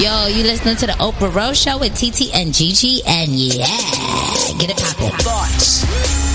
Yo, you listening to the Oprah Rose Show with TT and Gigi, and yeah, get it poppin'.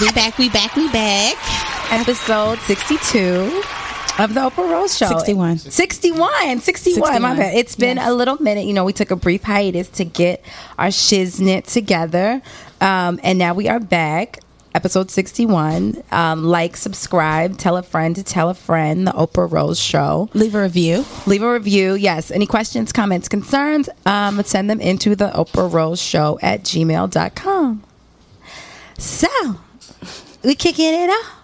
We back, we back, we back. Episode 62 of the Oprah Rose Show. 61. 61. 61. My bad. It's been a little minute. You know, we took a brief hiatus to get our shiznit together. Um, and now we are back. Episode 61. Um, like, subscribe, tell a friend to tell a friend. The Oprah Rose Show. Leave a review. Leave a review. Yes. Any questions, comments, concerns, um, send them into the Oprah Rose Show at gmail.com. So, we kicking it off.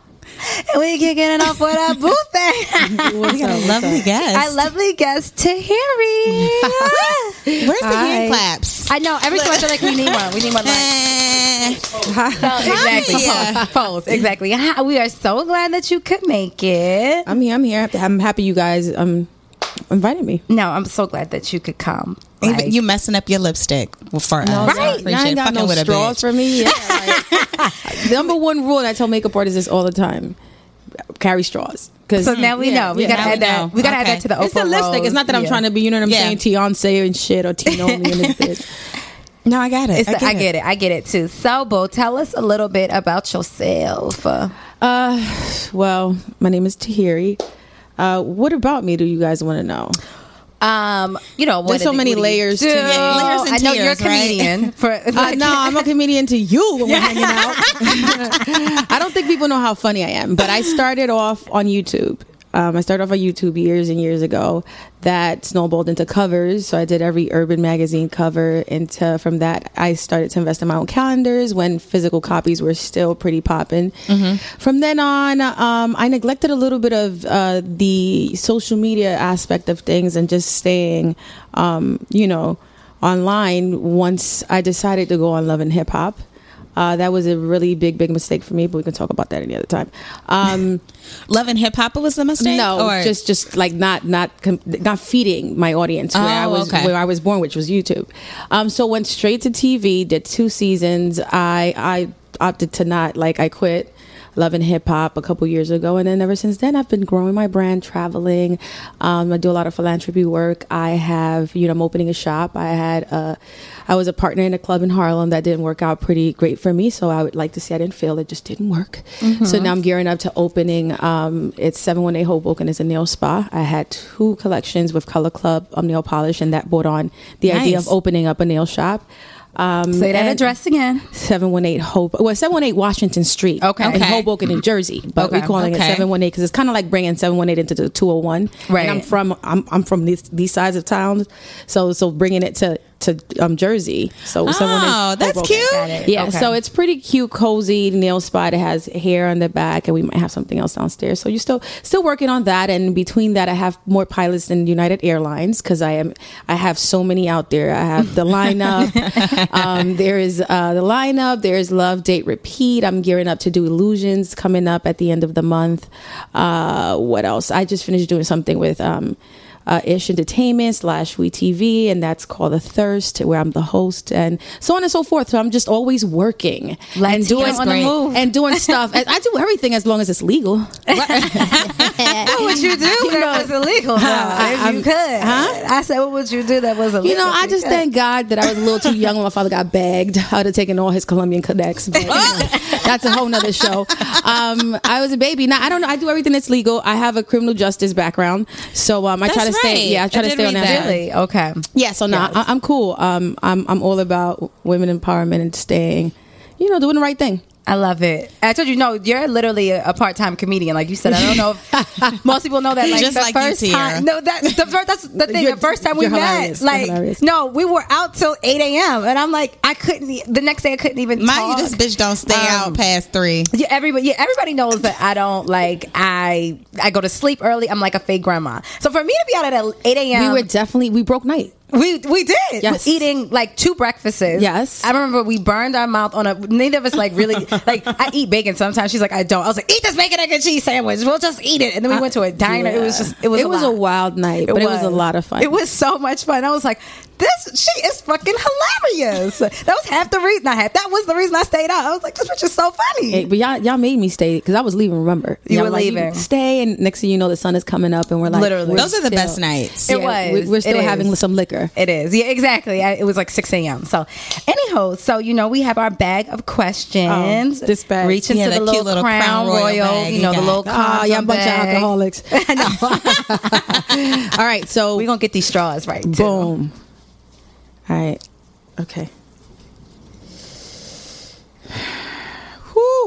And we kicking it off with our boo thing. We got a lovely guest. Our lovely guest, Tahiry. Where's the Hi. hand claps? I know. Every time I feel like we need one. We need one. Like, Eh. exactly. Yeah. Pose, pose. Exactly. We are so glad that you could make it. I'm here. I'm here. I'm happy you guys um invited me. No, I'm so glad that you could come. Like- you messing up your lipstick for us. I Right. appreciate Now I ain't got fucking no straws for me. Yeah. like, number one rule, and I tell makeup artists this all the time: carry straws. Because So now we know. We yeah. gotta now add we that. know. We gotta add that to the Oprah It's the lipstick. Rose. It's not that I'm Yeah. trying to be, you know what I'm Yeah. saying, Beyonce and shit or Tinoni and this bitch. No, I got it. It's the- I get it. I get it too. So, Bo, tell us a little bit about yourself. Uh, Uh, well, my name is Tahiry. Uh, what about me do you guys want to know? Um, you know, what There's so many layers to layers and I know you're a tiers, right? comedian. For Uh, no, I'm a comedian to you when we're hanging out. I don't think people know how funny I am, but I started off on YouTube. Um, I started off on YouTube years and years ago. That snowballed into covers, so I did every urban magazine cover. Into from that, I started to invest in my own calendars when physical copies were still pretty popping. From then on, um, I neglected a little bit of uh, the social media aspect of things and just staying, um, you know, online once I decided to go on Love and Hip Hop. Uh, that was a really big, big mistake for me, but we can talk about that any other time. Um, Love and hip hop was the mistake. no, or just just like not not com- not feeding my audience where I Oh, was okay. where I was born, which was YouTube. Um, so went straight to TV. Did two seasons. I I opted to not like I quit. Love and hip hop a couple years ago, and then ever since then, I've been growing my brand, traveling. Um, I do a lot of philanthropy work. I have, you know, I'm opening a shop. I had, uh, I was a partner in a club in Harlem that didn't work out pretty great for me. So I would like to say I didn't fail. it just didn't work. So now I'm gearing up to opening. Um, it's 718 Hoboken is a nail spa. I had two collections with Color Club um, nail polish, and that brought on the idea of opening up a nail shop. Um, say that address again. 718 Hope. Well, 718 Washington Street. Okay. In. Hoboken, New Jersey. But Okay. we're calling Okay. it 718 because it's kind of like bringing 718 into the 201. Right. And I'm from I'm, I'm from these these sides of towns, so so bringing it to to um, Jersey. So 718 Oh, that's Hoboken. cute. Yeah, Okay. so it's pretty cute, cozy nail spot. It has hair on the back, and we might have something else downstairs. So you're still still working on that, and between that, I have more pilots than United Airlines because I am I have so many out there. I have the lineup. um, there is uh, the lineup. There is Love Date Repeat. I'm gearing up to do Illusions coming up at the end of the month. Uh, what else? I just finished doing something with. Um, uh, Ish Entertainment slash We TV, and that's called The Thirst, where I'm the host, and so on and so forth. So I'm just always working Let's and doing on the move. and doing stuff. I I do everything as long as it's legal. What would you do that was illegal? if I'm- you could. huh? I said, what would you do that was illegal? You know, I just thank God that I was a little too young when my father got bagged. I would have taken all his Colombian connects. But, you know, that's a whole nother show. Um, I was a baby. Now I don't know. I do everything that's legal. I have a criminal justice background, so um, I try to That's stay. Yeah, I try I to stay on that. side. Really? Okay. Yeah, so no, I, I'm cool. Um, I'm I'm all about women empowerment and staying, you know, doing the right thing. I love it. I told you, no, you're literally a, a part-time comedian. Like you said, I don't know if most people know that. Like Just the like you, first Tierra. time, no, that the first, that's the thing. You're- the first time we met, like, no, we were out till eight a.m. and I'm like, I couldn't. The next day, I couldn't even. Mind you, talk. this bitch don't stay Um, out past three. Yeah, everybody. Yeah, everybody knows that I don't like. I I go to sleep early. I'm like a fake grandma. So for me to be out at eight a.m. we were definitely we broke night. We we did. Yes. Eating like two breakfasts. Yes. I remember we burned our mouth on a neither of us like really like I eat bacon sometimes. She's like, I don't. I was like, eat this bacon egg and cheese sandwich. We'll just eat it. And then we went to a diner. It was just it was it a was lot. a wild night, but it was a lot of fun. It was so much fun. I was like, this she is fucking hilarious. That was half the reason I had. That was the reason I stayed out. I was like, this bitch is so funny. Hey, but y'all, y'all made me stay because I was leaving. Remember, You Y'all were like, leaving. stay, and next thing you know, the sun is coming up, and we're like, Literally. we're Those are the still- best nights. It Yeah, was. we- We're still having some liquor. It is. Yeah, exactly. I, it was like 6 a.m. So, anyhow, so, you know, we have our bag of questions. Oh, this bag. Reach into Yeah, the that little, cute little Crown, Crown Royal, Royal bag you you know, the little Ah, condom yeah, I'm a bunch of alcoholics. All right, so We're going to get these straws right, too. All right, okay.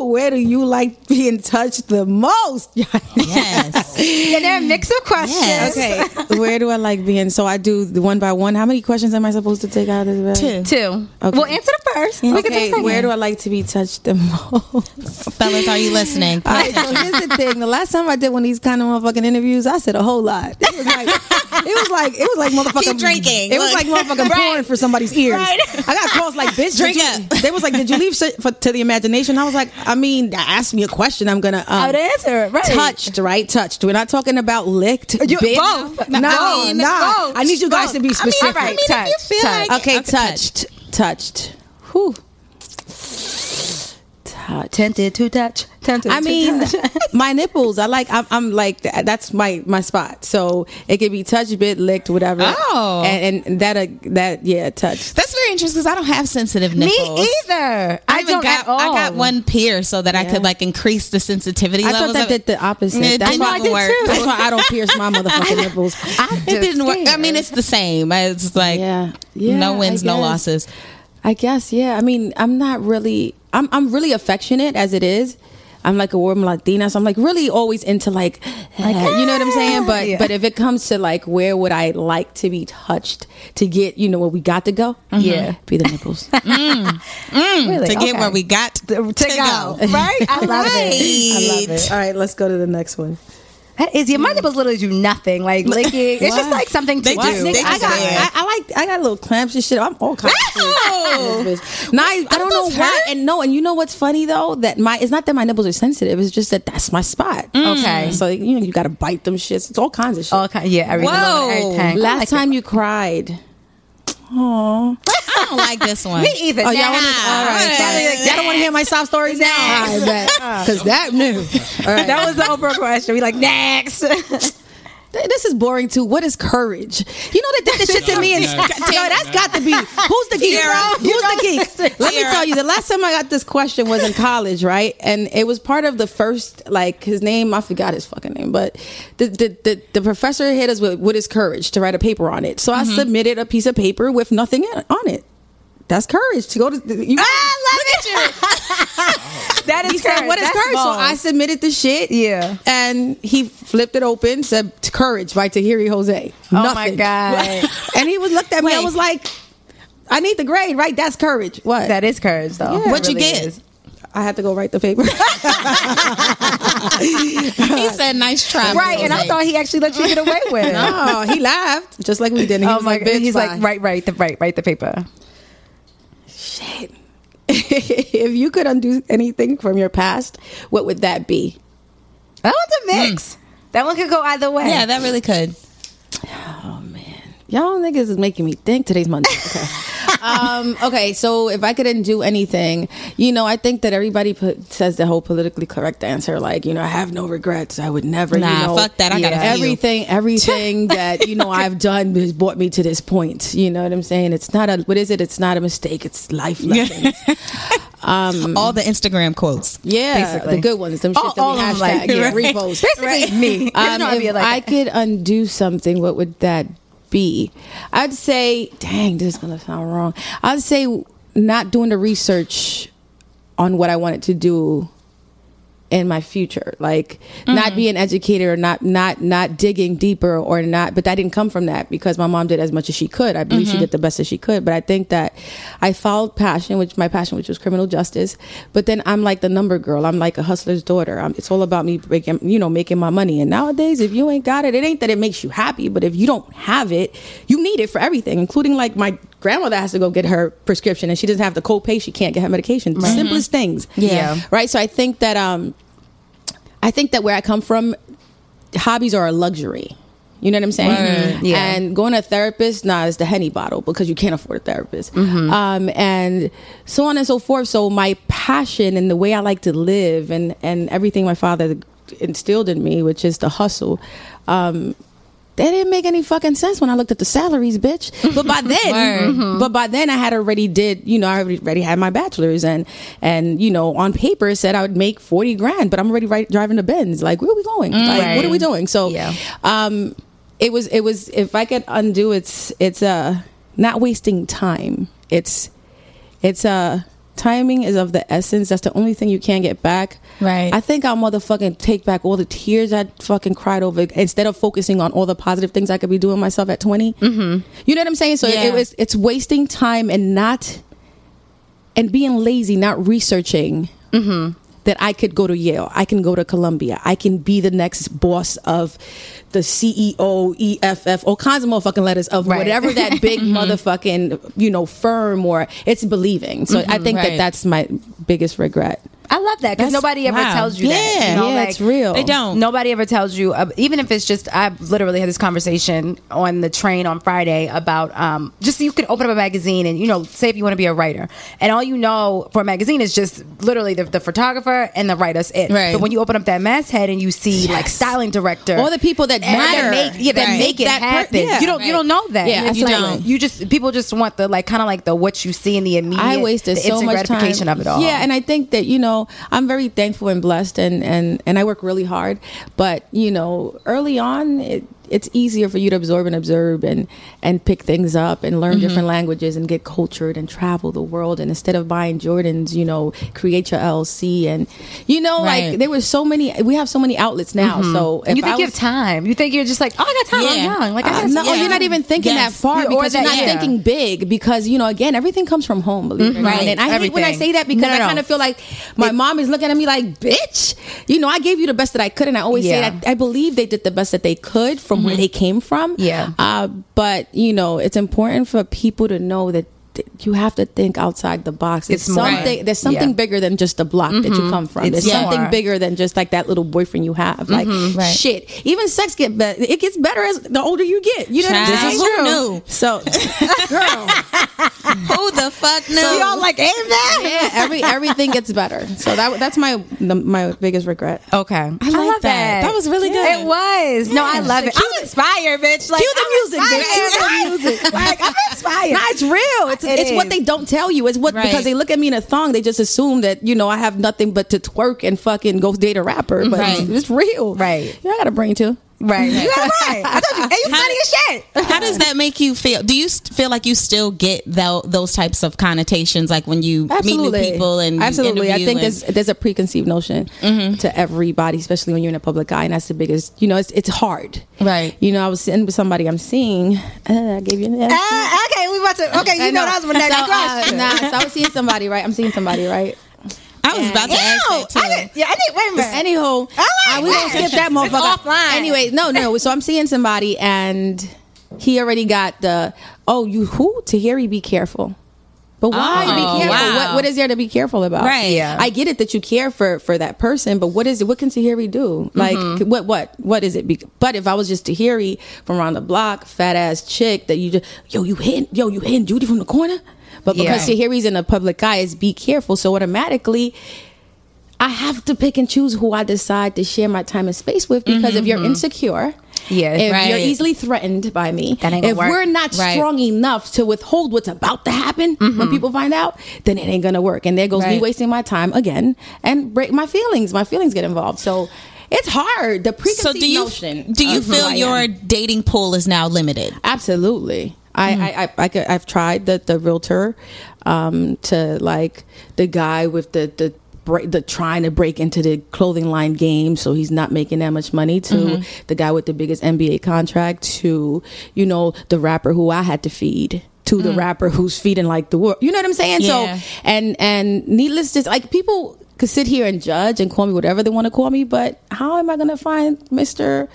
Where do you like being touched the most? Yes. And they're a mix of questions. Yes. okay, where do I like being? So I do the one by one. How many questions am I supposed to take out of this bag? Two. Two. Okay. We'll answer the first. We can the Okay, where do I like to be touched the most? Fellas, are you listening? All right, so here's the thing. The last time I did one of these kind of motherfucking interviews, I said a whole lot. It was like, it was like, it was like motherfucking Keep drinking. It was Look. like motherfucking porn for somebody's ears. Right. I got calls like, "Bitch, Drink did you-" up. They was like, "Did you leave for, to the imagination?" I was like, "I mean, ask me a question. I'm gonna um, I would answer it, right. touched, right? Touched. We're not talking about licked. You- both. No, Both. nah. Both. I need you guys Both. to be specific. I mean, specific. all right, if you feel touch. like- Okay, Okay, touched, touched. Whew. Tented to touch. Tempted to touch. Tempted I to mean, touch. my nipples. I like. I'm, I'm like. That's my my spot. So it could be touch, bit, licked, whatever. Oh. and, and that uh, that yeah, touch. That's very interesting because I don't have sensitive nipples. Me either. I, I, even don't got at all. I got one pierce so that I could like increase the sensitivity I thought that did the opposite. It that's why even work. That's why I don't pierce my motherfucking nipples. I'm It didn't work. I mean, it's the same. It's like Yeah. Yeah, no wins, no losses. I guess, yeah. I mean, I'm not really. I'm I'm really affectionate as it is. I'm like a warm Latina, so I'm like really always into like, like you know what I'm saying. But Yeah. but if it comes to like where would I like to be touched to get you know where we got to go? Mm-hmm. Yeah. be the nipples. Mm. Mm. Really? To get Okay. where we got to, to go. Right? I love it. I love it. All right, let's go to the next one. That is, yeah, my nipples literally do nothing. Like licking. It's just like something to They do. just- they I got. I, I like, I got little clamps and shit. I'm all kinds of! Bitch. I, I don't know those why. hurt? And no, and you know what's funny though? That my, it's not that my nipples are sensitive. It's just that that's my spot. Mm. Okay. So you know, you got to bite them shits. It's all kinds of shit. All kind, yeah, everything. Whoa. everything. Last like time you cried. Oh, I don't like this one. me either. oh, y'all, Nah. wanna, all right, fine. y'all don't want to hear my sob stories now. I bet, because that new. All right, That was the Oprah question. We like next. Th- This is boring too. What is courage? You know they did this shit to me and no, that's got to be who's the geek? Who's the geek? Let me tell you, the last time I got this question was in college, right? And it was part of the first, like his name, I forgot his fucking name, but the the the, the professor hit us with what is courage to write a paper on it. So I submitted a piece of paper with nothing on it. That's courage to go to. You, I love it. that is he said, courage. "What is That's courage?" So. I submitted the shit. Yeah. and he flipped it open, said "Courage" by Tahiry Jose. Oh my God. and he was looked at me. I was like, "I need the grade, right? That's courage." What? that is courage, though. Yeah. What'd you really get? is. I had to go write the paper. He said, "Nice try." Right, and I thought he actually let you get away with it. oh, he laughed just like we did. He Oh was my like, god! He's bye." like, right, right, the right, right, the paper. Shit. if you could undo anything from your past, what would that be? That one's a mix. Mm. That one could go either way. Yeah, that really could. Oh man, y'all niggas is making me think. Today's Monday. Okay. Um, okay, so if I couldn't do anything, you know, I think that everybody put, says the whole politically correct answer, like you know, I have no regrets. I would never. you Nah, know, fuck that. I got a few. everything. Everything that you know I've done has brought me to this point. You know what I'm saying? It's not a what is it? It's not a mistake. It's life lessons. Um, All the Instagram quotes. yeah, basically. the good ones, them shit All- that all we hashtag, like, yeah, right. repost. Basically, me. Um, You know, I'd be if like- I could undo something, what would that be? I'd say, dang, this is gonna sound wrong. I'd say not doing the research on what I wanted to do in my future. Like not mm. being educated or not not not digging deeper or not but that didn't come from that because my mom did as much as she could. I believe she mm-hmm. did the best as she could but i think that i followed passion which my passion which was criminal justice but then i'm like the number girl. I'm like a hustler's daughter. I'm, it's all about me making you know making my money. And nowadays if you ain't got it it ain't that it makes you happy but if you don't have it you need it for everything including like my grandmother has to go get her prescription and she doesn't have the copay she can't get her medication. The simplest things. Yeah. right? So i think that um i think that where i come from hobbies are a luxury. You know what i'm saying? Word. Yeah. and going to a therapist nah it's the henny bottle because you can't afford a therapist. Mm-hmm. um and so on and so forth. So my passion and the way i like to live and and everything my father instilled in me which is the hustle um that didn't make any fucking sense when I looked at the salaries, bitch. But by then, but by then I had already did, you know, I already, had my bachelor's and and you know, on paper said I would make forty grand, but I'm already right, driving the Benz. Like, where are we going? Like, what are we doing? So, Yeah. um, it was it was if I could undo, it's it's uh not wasting time. It's it's uh timing is of the essence. That's the only thing you can't get back. Right. I think I'll motherfucking take back all the tears I fucking cried over instead of focusing on all the positive things I could be doing myself at 20. Mm-hmm. You know what I'm saying? So Yeah. it was it's wasting time and not and being lazy, not researching that I could go to Yale, I can go to Columbia, I can be the next boss of the CEO, EFF, all kinds of motherfucking letters of Right. whatever that big mm-hmm. motherfucking you know firm or it's believing. So I mm-hmm. think that that's my biggest regret. I love that because nobody ever wow. tells you that. Yeah. you know, Yeah, like, it's real. They don't. Nobody ever tells you, uh, even if it's just. I literally had this conversation on the train on Friday about um, just you can open up a magazine and you know, say if you want to be a writer, and all you know for a magazine is just literally the, the photographer and the writer's it. Right. But when you open up that masthead and you see like styling director, All the people that matter. that make, yeah, that Right. make it That per- happen. yeah. you don't, you don't know that. Yeah, you absolutely. don't. You just people just want the like kind of like the what you see in the immediate. I wasted the so instant much gratification time. of it all. Yeah, and I think that you know I'm very thankful and blessed, and and and I work really hard. But you know, early on, it, it's easier for you to absorb and observe and and pick things up and learn Mm-hmm. different languages and get cultured and travel the world. And instead of buying Jordans, you know, create your LC and you know, Right. like there was so many. We have so many outlets now. So And you think you have time. You think you're just like, oh, I got time. Yeah. I'm young. Like I uh, no, time. you're not even thinking Yes. that far Or because that- you're not yeah. thinking big because you know again everything comes from home. Believe it not. Right. And I hate when I say that because No, no, I kind of feel like my mom is looking at me like, bitch, you know, I gave you the best that I could, and I always Yeah. say that I believe they did the best that they could from where they came from. Yeah. Uh, but you know, it's important for people to know that. Th- You have to think outside the box. It's, It's more. There's something Yeah. bigger than just the block that you mm-hmm. come from. It's There's something bigger than just like that little boyfriend you have. Mm-hmm. Like Right. shit. Even sex get better. It gets better as the older you get. You know what I'm Child, saying? who knew? So, girl, Who the fuck knew? so y'all like amen. Yeah, every everything gets better. So that that's my the, my biggest regret. Okay, I, like love that. That was really good. It was. No, I love it. Cue I'm inspired, bitch. Like Cue the I'm music, bitch. inspired. Cue the music. like I'm inspired. Nah, it's real. It's It it's what they don't tell you. It's what Right. because they look at me in a thong, they just assume that you know I have nothing but to twerk and fucking go date a rapper. But Right. it's, it's real. Right. Yeah, I got a brain too. Right. You got right. I told you. And you How- funny as shit. How does that make you feel? Do you st- feel like you still get tho- those types of connotations, like when you meet new people and absolutely. I think and- there's there's a preconceived notion to everybody, especially when you're in a public eye, and that's the biggest. You know, it's it's hard. Right. You know, I was sitting with somebody I'm seeing. Uh, I gave you. Yeah. Uh, okay, we about to. Okay, you I know that was my next so, uh, nah, so I was seeing somebody, right? I'm seeing somebody, right? I was about to ask Ew, that too. I didn't, yeah, I didn't. Wait a minute. Anywho, like uh, we that. skip that motherfucker. Offline. Anyway, no, no. So I'm seeing somebody, and he already got the. Oh, you who? Tahiry, be careful. But why Oh, be careful? wow. What, what is there to be careful about? Right. Yeah. I get it that you care for for that person, but what is it? What can Tahiry do? Like Mm-hmm. what what what is it? Be- But if I was just Tahiry from around the block, fat ass chick that you just yo you hitting yo you hitting Judy from the corner, but because Yeah. Tahiry's in the public eye, is be careful. So automatically. I have to pick and choose who I decide to share my time and space with because if you're mm-hmm. insecure, Yeah, if right. you're easily threatened by me, That ain't if work. we're not Right. strong enough to withhold what's about to happen when mm-hmm. people find out, then it ain't gonna work. And there goes me wasting my time again and break my feelings. My feelings get involved. So it's hard. The So preconceived do you notion. do you of who feel I your am. dating pool is now limited? Absolutely. I, hmm. I, I, I could, I've tried the, the realtor um, to like the guy with the, the, break, the trying to break into the clothing line game so he's not making that much money to mm-hmm. the guy with the biggest NBA contract to, you know, the rapper who I had to feed to the mm. rapper who's feeding like the world. You know what I'm saying? Yeah. So, and, and needless to like people could sit here and judge and call me whatever they want to call me, but how am I going to find Mr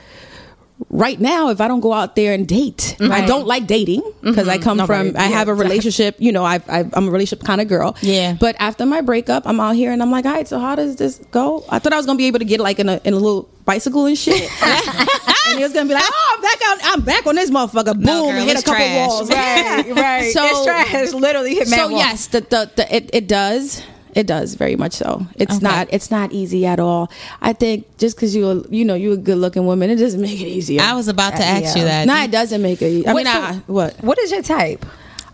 right now if i don't go out there and date i mm-hmm. don't like dating because i mm-hmm. come Nobody- from i yeah, have a relationship you know I've, I've, i'm a relationship kind of girl Yeah. but after my breakup i'm out here and i'm like all right so how does this go i thought i was gonna be able to get like in a, in a little bicycle and shit and he was gonna be like oh i'm back out i'm back on this motherfucker boom No, girl, hit a couple trash. walls right, right. So- it's trash. Literally hit me. so mad wall. yes the, the, the it, it does it does very much so it's Okay. not it's not easy at all i think just because you you know you're a good looking woman it doesn't make it easier I was about to ask yeah. you that. no, it doesn't make it. I What- mean, I, what? What is your type?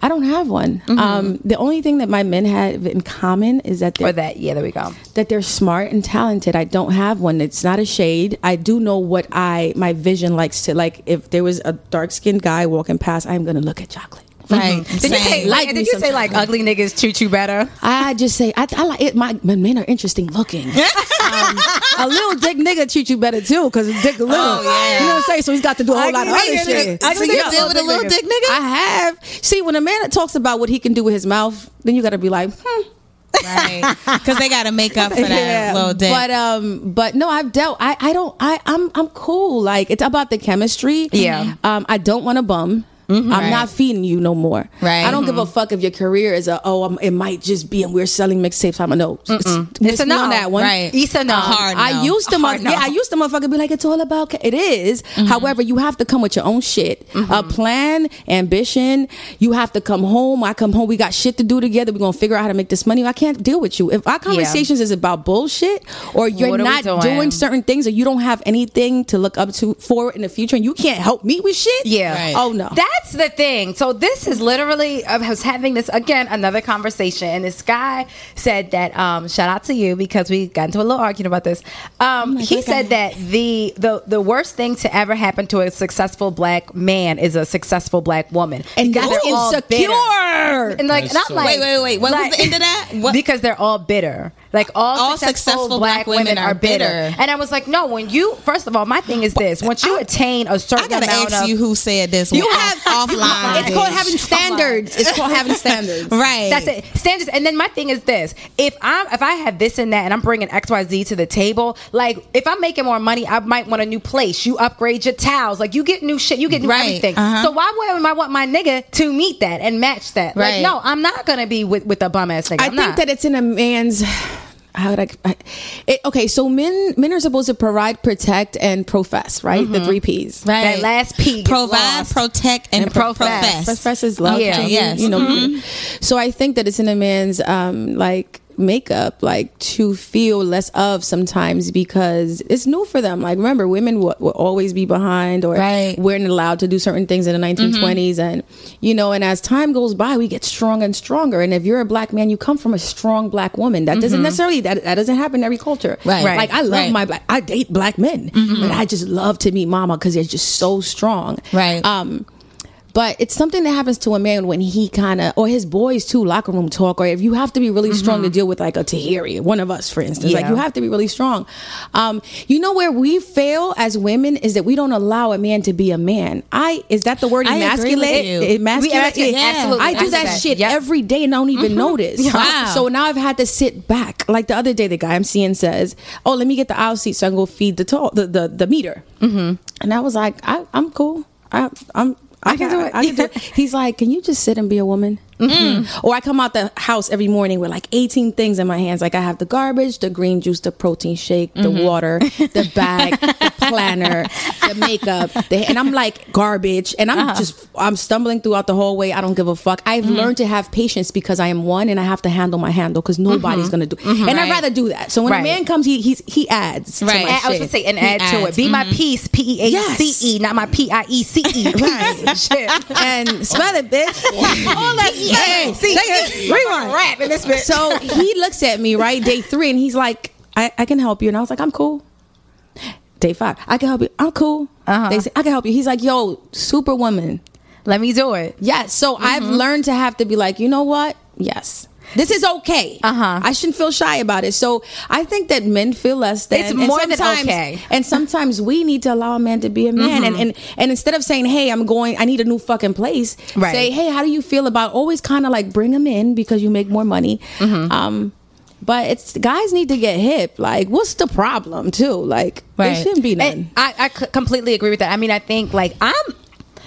I don't have one. Um, the only thing that my men have in common is that Or they're, that? Yeah, there we go. that they're smart and talented. I don't have one. It's not a shade. I do know what I my vision likes to like. If there was a dark skinned guy walking past, I'm gonna look at chocolate. Right. Did you say Like like? Did you say like ugly niggas treat you better? I just say I, I like it. My, my men are interesting looking. um, a little dick nigga treat you better too because dick a little. yeah. You know what I'm saying? So he's got to do a whole lot of other shit. ugly So you deal with a little dick nigga? I have. See, when a man talks about what he can do with his mouth, then you got to be like, hmm. right? Because they got to make up for that little dick. But um, but no, I've dealt. I I don't. I I'm I'm cool. Like it's about the chemistry. Yeah. Um, I don't want to bum. Mm-hmm. I'm Right. not feeding you no more. Right. I don't give a mm-hmm. fuck if your career is a oh um, it might just be and we're selling mixtapes. I'm a no. It's, It's a no. on that one. Right. It's a no. A hard no. I used to, mo- no. yeah, I used to motherfucker be like, it's all about. ca-" It is. Mm-hmm. However, you have to come with your own shit, a plan, ambition. You have to come home. I come home. We got shit to do together. We're gonna figure out how to make this money. I can't deal with you if our conversations is about bullshit or you're What are we not doing? doing? certain things or you don't have anything to look up to for in the future and you can't help me with shit. Yeah. Right. Oh no. That's the thing. So this is literally I was having this again another conversation, and this guy said that um, shout out to you because we got into a little argument about this. Um, he said that the the the worst thing to ever happen to a successful black man is a successful black woman, and Because that's they're all bitter. insecure. And like, That's not so- like, Wait, wait, wait. What was the end of that? What- Because they're all bitter. Like all, All successful, successful black, women, are bitter. And I was like, no. When you, first of all, my thing is this: once you attain a certain I gotta amount ask of you who said this. You have offline. It's called having standards. It's called having standards. right. That's it. Standards. And then my thing is this: if I'm if I have this and that, and I'm bringing X Y Z to the table, like if I'm making more money, I might want a new place. You upgrade your towels, like you get new shit, you get new Right. everything. Uh-huh. So why would I want my nigga to meet that and match that? Right. Like, no, I'm not gonna be with with a bum ass nigga. I I'm think not. that it's in a man's. How would I? I it, okay, so men men are supposed to provide, protect, and profess, right? The three P's. Right. that last P Provide, protect, and, And pro- profess. profess. Is love. Okay, to you, yes. You know. Mm-hmm. So I think that it's in a man's um like makeup like to feel less of sometimes because it's new for them like remember women will, will always be behind or Right. weren't allowed to do certain things in the mm-hmm. 1920s and you know and as time goes by we get strong and stronger and if you're a black man you come from a strong black woman that doesn't mm-hmm. necessarily that, that doesn't happen in every culture Right. Right. like i love Right. my black i date black men mm-hmm. but i just love to meet mama because they're just so strong Right. um but it's something that happens to a man when he kind of, or his boys too, locker room talk, or if you have to be really strong to deal with like a Tahiry, one of us, for instance, like you have to be really strong. Um, you know where we fail as women is that we don't allow a man to be a man. I is that the word I agree with emasculate? you. Emasculate? Absolutely. I do that shit Yep. every day and I don't even notice. Wow. So now I've had to sit back. Like the other day, the guy I'm seeing says, "Oh, let me get the aisle seat so I can go feed the tall, the the, the meter." Mm-hmm. And I was like, I, "I'm cool. I, I'm." I, can do it. I can do it. He's like, "Can you just sit and be a woman?" Mm-hmm. Or I come out the house every morning with like 18 things in my hands. Like I have the garbage, the green juice, the protein shake, the water, the bag, the planner, the makeup, the, and I'm like garbage, and I'm Uh-huh. just I'm stumbling throughout the whole way. I don't give a fuck. I've Mm-hmm. learned to have patience because I am one, and I have to handle my handle because nobody's Mm-hmm. gonna do. It. And I'd rather do that. So when Right. a man comes, he he's, he adds. to Right. I was shit. gonna say, and He add to it. adds. Be my peace, P E A C E, not my P I E C E. Right. Shit. and smell it, bitch. All that Hey, see, rewind. Rap in this bitch. So he looks at me right day three, and he's like, "I, I can help you," and I was like, "I'm cool." Day five, I can help you. I'm cool. Uh-huh. They say, I can help you. He's like, "Yo, superwoman." Let me do it. Yes. So I've Mm-hmm. learned to have to be like, you know what? Yes. This is okay. Uh-huh. I shouldn't feel shy about it. So I think that men feel less than. It's more than okay. Mm-hmm. And sometimes we need to allow a man to be a man. And, and and instead of saying, "Hey, I'm going. I need a new fucking place," Right. say, "Hey, how do you feel about?" Always kind of like bring them in because you make more money. Mm-hmm. Um, but it's guys need to get hip. Like, what's the problem too? Like, Right. there shouldn't be none. And I, I c- completely agree with that. I mean, I think like I'm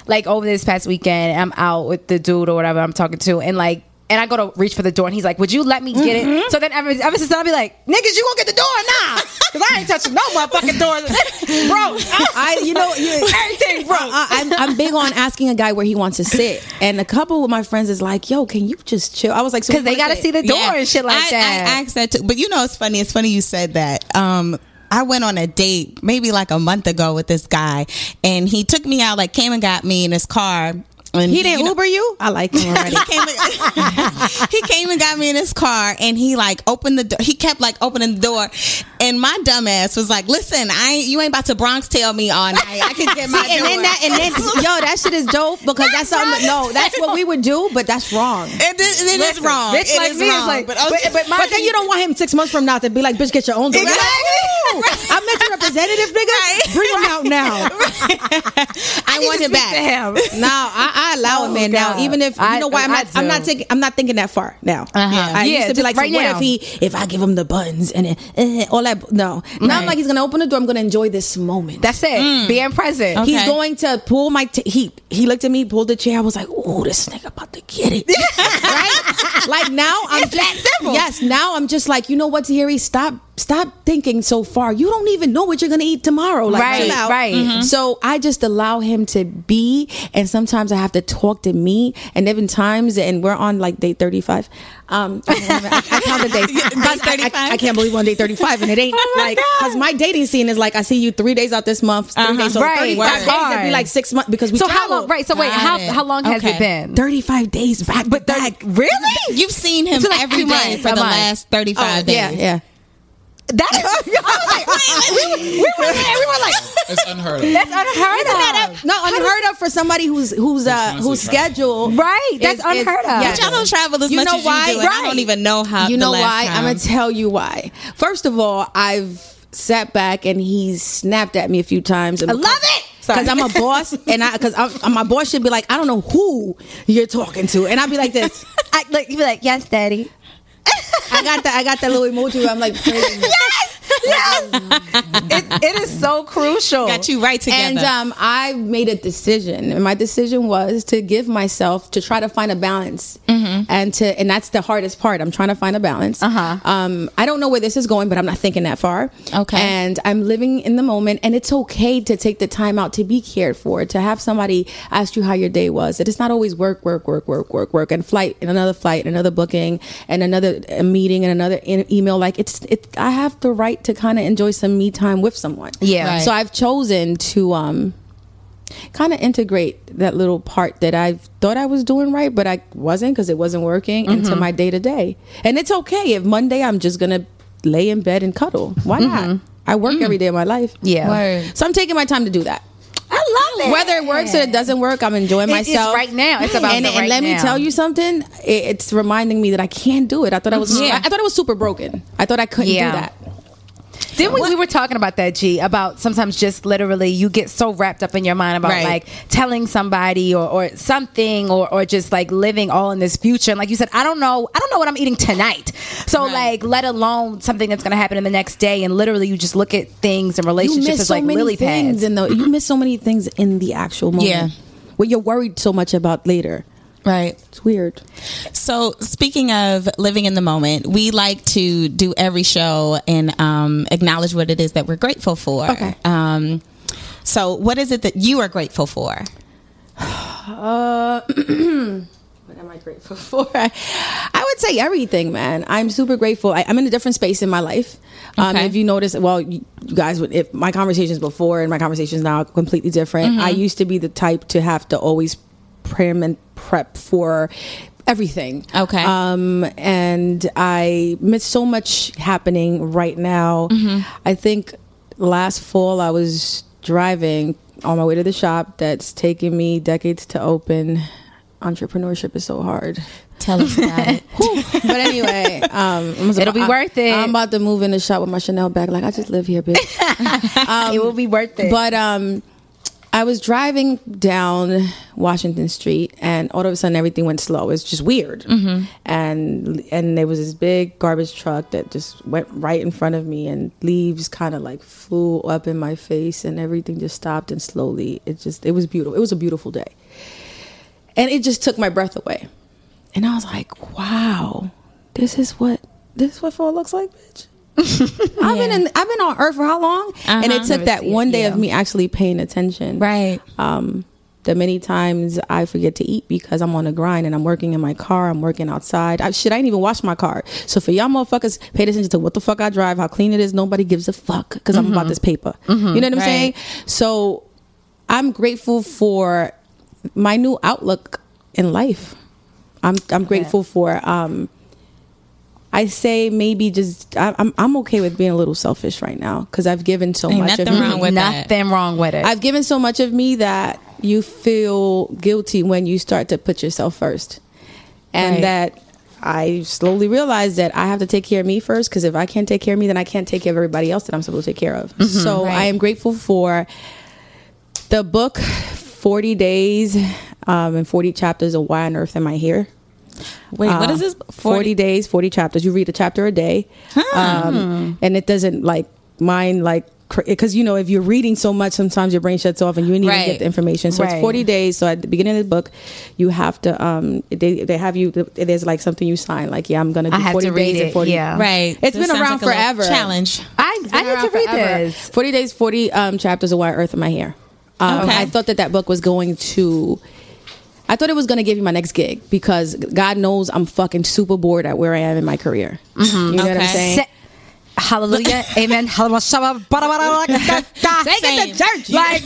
like over this past weekend, I'm out with the dude or whatever I'm talking to, and like. And I go to reach for the door, and he's like, "Would you let me get Mm-hmm. it?" So then, ever, ever since then, I'll be like, "Niggas, you gonna get the door now?" Because I ain't touching no motherfucking door, bro. I, you know, you, everything, bro. I, I'm, I'm big on asking a guy where he wants to sit, and a couple of my friends is like, "Yo, can you just chill?" I was like, so Because they got to see the door Yeah. and shit like I, that. I asked that too. But you know, it's funny. It's funny you said that. Um, I went on a date maybe like a month ago with this guy, and he took me out, like came and got me in his car. And He didn't you know- Uber you? I like him already. he came, and, he came and got me in his car and he like opened the door he kept like opening the door and my dumbass was like listen I ain't, you ain't about to Bronx Tale me all night I can get my See, and then that, and then, yo, that shit is dope because that's something. No, that's what we would do, but that's wrong. it is, it is Listen, wrong bitch It like is me is wrong. like- but, but- okay. but my- But then you don't want him six months from now to be like, "Bitch, get your own door." Exactly. Like, ooh, I'm Mr. Representative, nigga. Right. Bring him out now. I, want it back No, I, I allow Oh, it, man. Now, even if you I- know why I'm not, I'm not taking, I'm not thinking that far now. Uh-huh. I Yeah, used to be just like, so right what now. if he, if I give him the buttons and all that? No, now I'm Right. like, he's gonna open the door. I'm gonna enjoy this moment. That's it. Mm. Being present. Okay. He's going to pull my. T- he he looked at me, pulled the chair. I was like, "Oh, this nigga about to get it." right? Like now, I'm It's that simple. Yes, now I'm just like, you know what, Tahiry? Stop, stop thinking so far. You don't even know what you're gonna eat tomorrow. Like, Right, chill out. right. Mhm. So I just allow him to be, and sometimes I have to talk to me, and even times, and we're on like day 35. Um, I, I count the days. I, I- I- I can't believe on day 35, and it ain't like because my dating scene is like I see you three days out this month, 3 days, so Right, 35 right. days. That'd be like six months because we So how travel. long? Right. So wait, Got how it. how long has Okay. it been? 35 days back but back. Really? you've seen him It's like every months, for the month. last 35 days Yeah, yeah. That I was like, wait, wait, we, we were there. We were like, It's unheard of. that's unheard of. No, unheard of for somebody who's who's uh who's whose travel. schedule Right, that's is- is- unheard of. yes. But y'all don't travel as You much know as why? you do and I don't even know how You the know last why? time. I'm gonna tell you why. First of all, I've sat back and he's snapped at me a few times. And I love it. Because I'm a boss, and I because my boss should be like, I don't know who you're talking to, and I'd be like this. I, like you'd be like, yes, daddy. I got that. I got that little emoji. Where I'm like, yes, yes. it, it is so crucial. got you right together And um, I made a decision, and my decision was to give myself to try to find a balance, and to and that's the hardest part. I'm trying to find a balance. Uh-huh. Um, I don't know where this is going, but I'm not thinking that far. Okay. And I'm living in the moment, and it's okay to take the time out to be cared for, to have somebody ask you how your day was. It is not always work, work, work, work, work, work, and flight, and another flight, and another booking, and another uh, meeting, and another in- email. Like it's, it. I have the right to kind of enjoy some me time with someone. Yeah. Right. So I've chosen to um kind of integrate that little part that I thought I was doing right, but I wasn't because it wasn't working into mm-hmm. my day to day. And it's okay if Monday I'm just gonna lay in bed and cuddle. Why not? Mm-hmm. I work mm. every day of my life. Yeah. Word. So I'm taking my time to do that. I love it. Whether it works or it doesn't work, I'm enjoying It is myself right now. It's about and, the and right let me tell you something. It, it's reminding me that I can't do it. I thought I was. Yeah. I, I thought it was super broken. I thought I couldn't Yeah. do that. Then we, we were talking about that, G, about sometimes just literally you get so wrapped up in your mind about Right. like telling somebody or, or something or, or just like living all in this future. And like you said, I don't know, I don't know what I'm eating tonight. So like, let alone something that's going to happen in the next day. And literally you just look at things and relationships miss as so like many lily things pads. in the you miss so many things in the actual moment. Yeah. What you're worried so much about later. Right It's weird. So, speaking of living in the moment, we like to do every show and um, acknowledge what it is that we're grateful for. Okay. Um, So, what is it that you are grateful for? Uh, what am I grateful for? I, would say everything, man. I'm super grateful. I, I'm in a different space in my life. Um, Okay. if you notice, well, you you guys would. If my conversations before and my conversations now are completely different. I used to be the type to have to always and prep for everything. Okay. Um, and I miss so much happening right now. I think last fall I was driving on my way to the shop that's taken me decades to open. Entrepreneurship is so hard. Tell us about it. But anyway, um, It'll be I'm- worth it. I'm about to move in the shop with my Chanel bag. Like I just live here, bitch. it will be worth it. But um, I was driving down Washington Street, and all of a sudden everything went slow. It's just weird. Mm-hmm. And and there was this big garbage truck that just went right in front of me, and leaves kind of like flew up in my face, and everything just stopped and slowly. It just it was beautiful. It was a beautiful day, and it just took my breath away. And I was like, wow, this is what this is what fall looks like, bitch. I've been in, I've been on earth for how long? And it Uh-huh. took that one day of me actually paying attention. Right. Um, the many times I forget to eat because I'm on a grind and I'm working in my car, I'm working outside. I, shit, I ain't even wash my car. So for y'all motherfuckers, pay attention to what the fuck I drive, how clean it is. Nobody gives a fuck because I'm about this paper. You know what I'm Right. saying? So I'm grateful for my new outlook in life. I'm I'm grateful for um I say maybe just I, I'm I'm okay with being a little selfish right now because I've given so Ain't much of nothing me. wrong with that. Nothing wrong with it. I've given so much of me that you feel guilty when you start to put yourself first, and Right. that I slowly realized that I have to take care of me first because if I can't take care of me, then I can't take care of everybody else that I'm supposed to take care of. so I am grateful for the book, Forty Days um, and Forty Chapters of Why on Earth Am I Here. Wait, what Uh, is this? 40, days, 40 chapters. You read a chapter a day. Um, and it doesn't like mind like because you know if you're reading so much sometimes your brain shuts off and you didn't even get the information so Right. it's 40 days so at the beginning of the book you have to um they, they have you there's like something you sign like yeah i'm gonna do I have 40 to read days and it, 40 yeah. Right. It's This been around like forever. Challenge. I, I need to read forever. this. 40 days 40 um, chapters of why earth am i here um, Okay. i thought that that book was going to i thought it was going to give me my next gig because god knows i'm fucking super bored at where i am in my career you know what i'm saying Se- Hallelujah, Amen. Hallelujah. Shabba, bada, bada, bada, da, da. Take it to church. Like,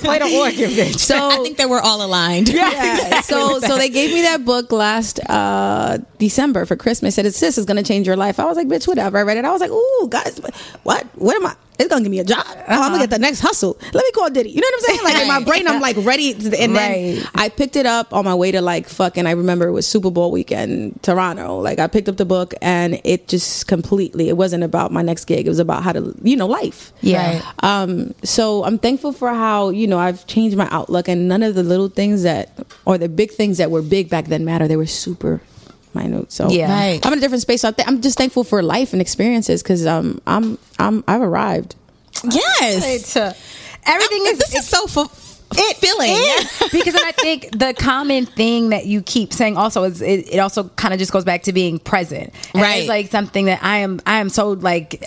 play the organ, bitch. so I think that we're all aligned. yeah. So so they gave me that book last uh December for Christmas. Said it's this is gonna change your life. I was like, bitch, whatever. I read it. I was like, ooh, guys, what? What am I? It's gonna give me a job. Oh, I'm gonna get the next hustle. Let me call Diddy. You know what I'm saying? Like in my brain, I'm like ready. To, and then I picked it up on my way to like fucking. I remember it was Super Bowl weekend, Toronto. Like I picked up the book and it just completely. It wasn't about my next gig. It was about how to, you know, life. Yeah. Um, so I'm thankful for how you know I've changed my outlook, and none of the little things that or the big things that were big back then matter. They were super minute. So Yeah. Right. I'm in a different space. So I thi- I'm just thankful for life and experiences because um I'm I'm I've arrived. Yes. It's, everything is This is so fulfilling. because then I think the common thing that you keep saying also is it, it also kind of just goes back to being present. And Right. It's like something that I am I am so like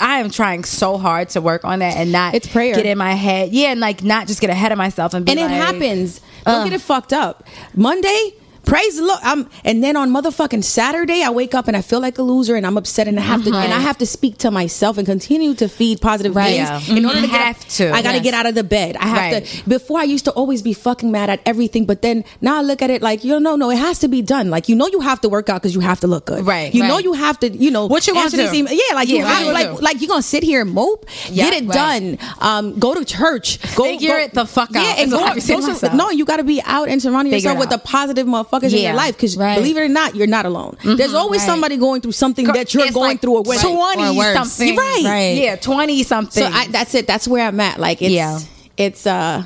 I am trying so hard to work on that and not It's prayer. get in my head. Yeah, and like not just get ahead of myself and be and it like- happens. Don't get it fucked up. Monday, praise the Lord. I'm, and then on motherfucking Saturday, I wake up and I feel like a loser, and I'm upset, and I have to, and I have to speak to myself and continue to feed positive Right. things Yeah. in order to get. Have to. I got to Yes. get out of the bed. I have Right. to. Before I used to always be fucking mad at everything, but then now I look at it like you know, no, no, it has to be done. Like you know, you have to work out because you have to look good. Right. You know, you have to. You know, What you answer these do? emails. Yeah, like you Yeah, what have you like do? like you gonna sit here and mope. Yeah, get it right. done. Um, go to church. Go Figure go- it the fuck out. Yeah, and go, what I be go to myself. no, you got to be out and surrounding Figure yourself with the positive motherfuckers in your life. Because Right. believe it or not, you're not alone. There's always right. somebody going through something that you're It's going like through or with. 20 Or something. Right. Right. Yeah, 20 something. So I, that's it. That's where I'm at. Like it's Yeah. it's uh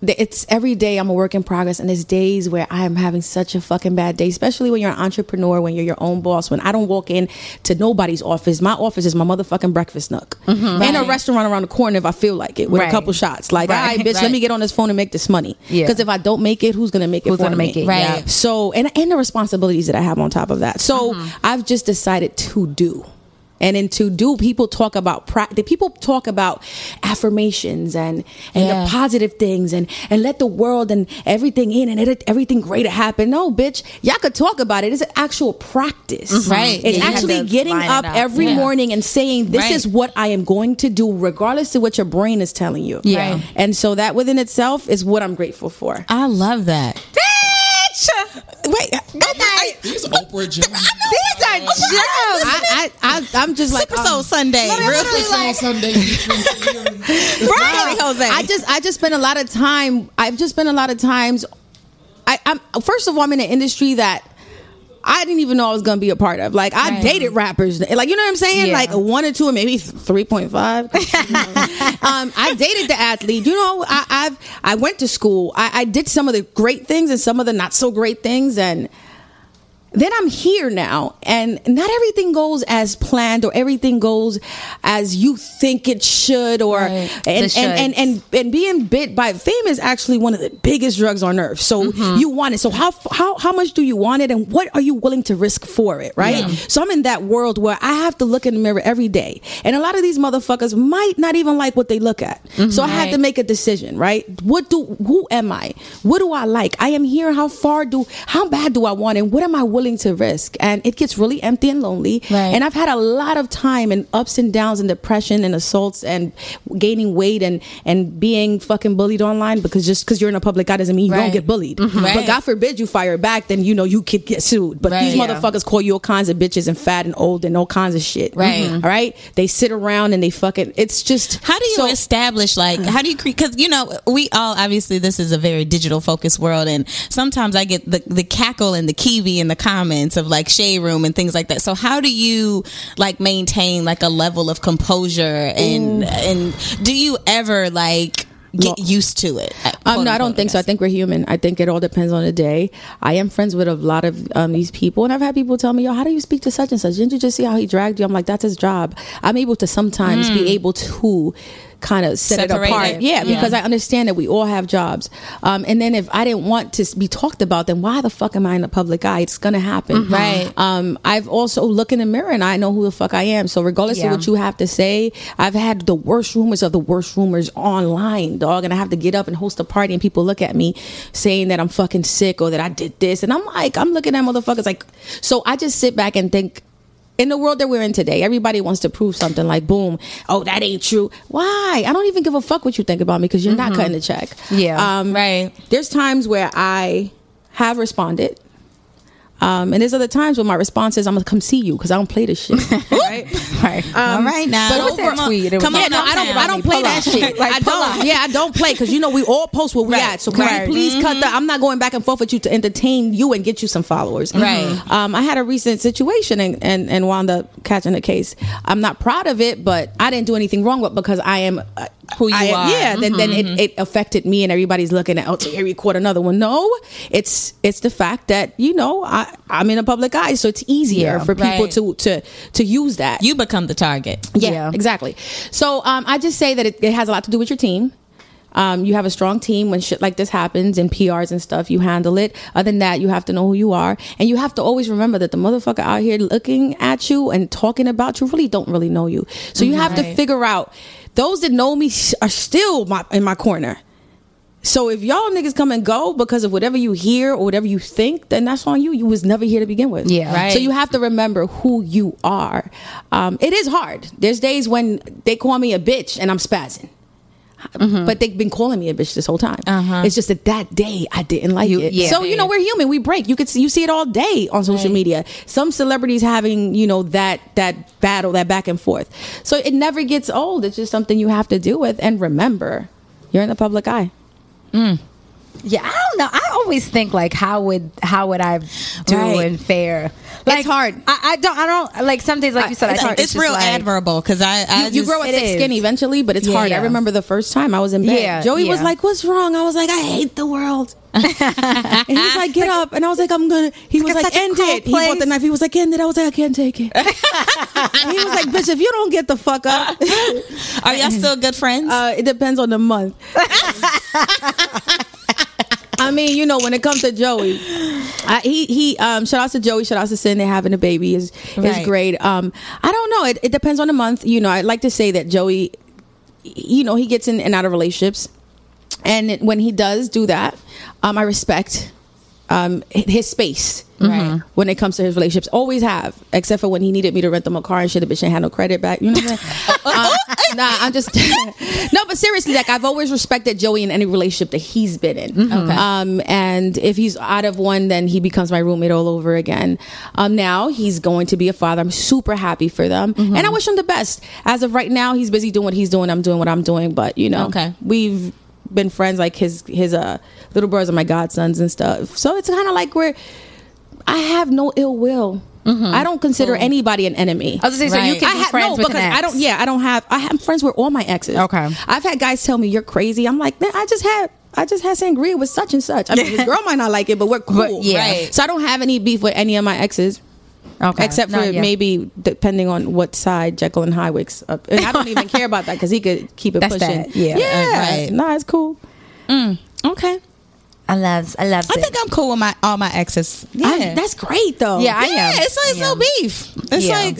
it's every day I'm a work in progress, and there's days where I am having such a fucking bad day, especially when you're an entrepreneur, when you're your own boss. When I don't walk in to nobody's office, my office is my motherfucking breakfast nook, and a restaurant around the corner if I feel like it with Mm-hmm. Right. a couple shots. Like, Right. all right, bitch, Right. let me get on this phone and make this money. Yeah. Because if I don't make it, who's gonna make it? Who's for gonna me? make it? Right. Yeah. So, and and the responsibilities that I have on top of that. So, I've just decided to do. And then to do people talk about the people talk about affirmations and and Yeah. the positive things and and let the world and everything in and it, everything great happen no bitch y'all could talk about it it's an actual practice Mm-hmm. Right. it's Yeah, actually getting up up. every Yeah. morning and saying this Right. is what i am going to do regardless of what your brain is telling you Yeah. Right. and so that within itself is what i'm grateful for I love that. Wait, I, These Oprah Jim. These are jokes. I, I, I, I'm just like Super um, Soul Sunday. Really on Sunday. featuring Khalil. right, Jose. I just I just spend a lot of time. I've just spent a lot of times. I, I'm first of all, I'm in an industry that I didn't even know I was to be a part of. Like I Right. dated rappers, like you know what I'm saying, Yeah. like one or two, or maybe three point five. um, I dated the athlete. You know, I, I've I went to school. I, I did some of the great things and some of the not so great things, and then I'm here now, and not everything goes as planned or everything goes as you think it should, or Right. and, and, and and and being bit by fame is actually one of the biggest drugs on earth. So Mm-hmm. you want it. So how how how much do you want it, and what are you willing to risk for it? Right. Yeah. So I'm in that world where I have to look in the mirror every day, and a lot of these motherfuckers might not even like what they look at. So I had Right. to make a decision. Right. What do who am I? What do I like? I am here. How far do how bad do I want it? And what am I willing to risk? And it gets really empty and lonely. Right. And I've had a lot of time and ups and downs and depression and assaults and gaining weight and and being fucking bullied online because just because you're in a public eye doesn't mean you Right. don't get bullied. Right. But God forbid you fire back, then you know you could get sued. But these Yeah. motherfuckers call you all kinds of bitches and fat and old and all kinds of shit. Right. Mhm. All right. They sit around and they fucking. It's just How do you so- establish like how do you create because you know we all obviously this is a very digital focused world and sometimes I get the the cackle and the kiwi and the comments of like shade room and things like that. So how do you like maintain like a level of composure and and do you ever like get used to it? Um, no, I don't think so. I think we're human. I think it all depends on the day. I am friends with a lot of um, these people, and I've had people tell me, "Yo, how do you speak to such and such? Didn't you just see how he dragged you?" I'm like, "That's his job." I'm able to sometimes be able to kind of set Separate it apart. Yeah, Yeah. because I understand that we all have jobs. Um, and then if I didn't want to be talked about, then why the fuck am I in the public eye? It's gonna happen, Right. Um, I've also looked in the mirror and I know who the fuck I am. So regardless Yeah. of what you have to say, I've had the worst rumors of the worst rumors online, dog, and I have to get up and host a party and people look at me saying that I'm fucking sick or that I did this, and I'm like, I'm looking at motherfuckers like, so I just sit back and think. In the world that we're in today, everybody wants to prove something like, boom, oh, that ain't true. Why? I don't even give a fuck what you think about me because you're not cutting the check. Yeah. Um, Right. There's times where I have responded. Um, and there's other times when my response is, I'm gonna come see you because I don't play this shit. right? Right. all right now. but What was that come tweet? It come like- on Yeah, no, I don't. I don't play that shit. Like, I don't. up. Yeah, I don't play because you know we all post where we Right. at. So can Right. you please cut Mm-hmm. the? I'm not going back and forth with you to entertain you and get you some followers. Right. Um, I had a recent situation and and and wound up catching a case. I'm not proud of it, but I didn't do anything wrong. But because I am. Who you I are. Yeah. Then then it, it affected me, and everybody's looking at. Oh, here record another one. No, it's it's the fact that you know I I'm in a public eye, so it's easier Yeah. for people Right. to to to use that. You become the target. Yeah, Yeah. exactly. So um, I just say that it, it has a lot to do with your team. Um, you have a strong team when shit like this happens and PRs and stuff. You handle it. Other than that, you have to know who you are, and you have to always remember that the motherfucker out here looking at you and talking about you really don't really know you. So you have to figure out those that know me are still my, in my corner. So if y'all niggas come and go because of whatever you hear or whatever you think, then that's on you. You was never here to begin with. Yeah. Right. So you have to remember who you are. Um, it is hard. There's days when they call me a bitch and I'm spazzing. But they've been calling me a bitch this whole time. Uh-huh. It's just that that day I didn't like You- it. yeah. so you know we're human. We break. You could see, you see it all day on social Right. media. Some celebrities having you know that that battle, that back and forth. So it never gets old. It's just something you have to deal with. And remember, you're in the public eye. Yeah, I don't know. I always think like, how would how would I do Right. and fare? Like, hard. I, I don't. I don't like. Some days, like you said, I It's, think it's, it's, real like, admirable because I, I you, you just- grow up it thick skin eventually, but it's Yeah. hard. I remember the first time I was in bed. Yeah, Joey was like, "What's wrong?" I was like, "I hate the world." and he's like, "Get up!" And I was like, "I'm gonna." He was like, "End it." He bought the knife. He was like, "End it." I was like, "I can't take it." and he was like, "Bitch, if you don't get the fuck up, Are y'all still good friends? uh, it depends on the month." I mean, you know, when it comes to Joey, I, he he um shout out to Joey, shout out to Sin, they're having a baby is is great. Um, I don't know. It, it depends on the month. You know, I'd like to say that Joey, you know, he gets in and out of relationships, and when he does do that, um, I respect um, his space. Right. When it comes to his relationships, always have, except for when he needed me to rent them a car and shit. The bitch ain't had no credit back. You know what I'm saying? Nah, I'm just no, but seriously, like I've always respected Joey in any relationship that he's been in. Okay. Um, and if he's out of one, then he becomes my roommate all over again. Um, now he's going to be a father. I'm super happy for them, and I wish him the best. As of right now, he's busy doing what he's doing. I'm doing what I'm doing. But you know, Okay. we've been friends. Like his his uh little brothers are my godsons and stuff. So it's kind of like we're. I have no ill will. Mm-hmm. I don't consider anybody an enemy. I was gonna say, so you Right. can I be have friends no with because. I don't. Yeah, I don't have. I have friends with all my exes. Okay. I've had guys tell me you're crazy. I'm like, man, I just had. I just had sangria with such and such. I mean, this girl might not like it, but we're cool. yeah. Right. So I don't have any beef with any of my exes. Okay. Except for maybe depending on what side Jekyll and Hyde's up. And I don't even care about that because he could keep it That's pushing. that, yeah. yeah. Right. Nah, it's cool. Mm. Okay. I love, I love. I think I'm cool with my all my exes. Yeah. I- that's great though. Yeah, I yeah, am. it's like it's Yeah. no beef. It's Yeah. like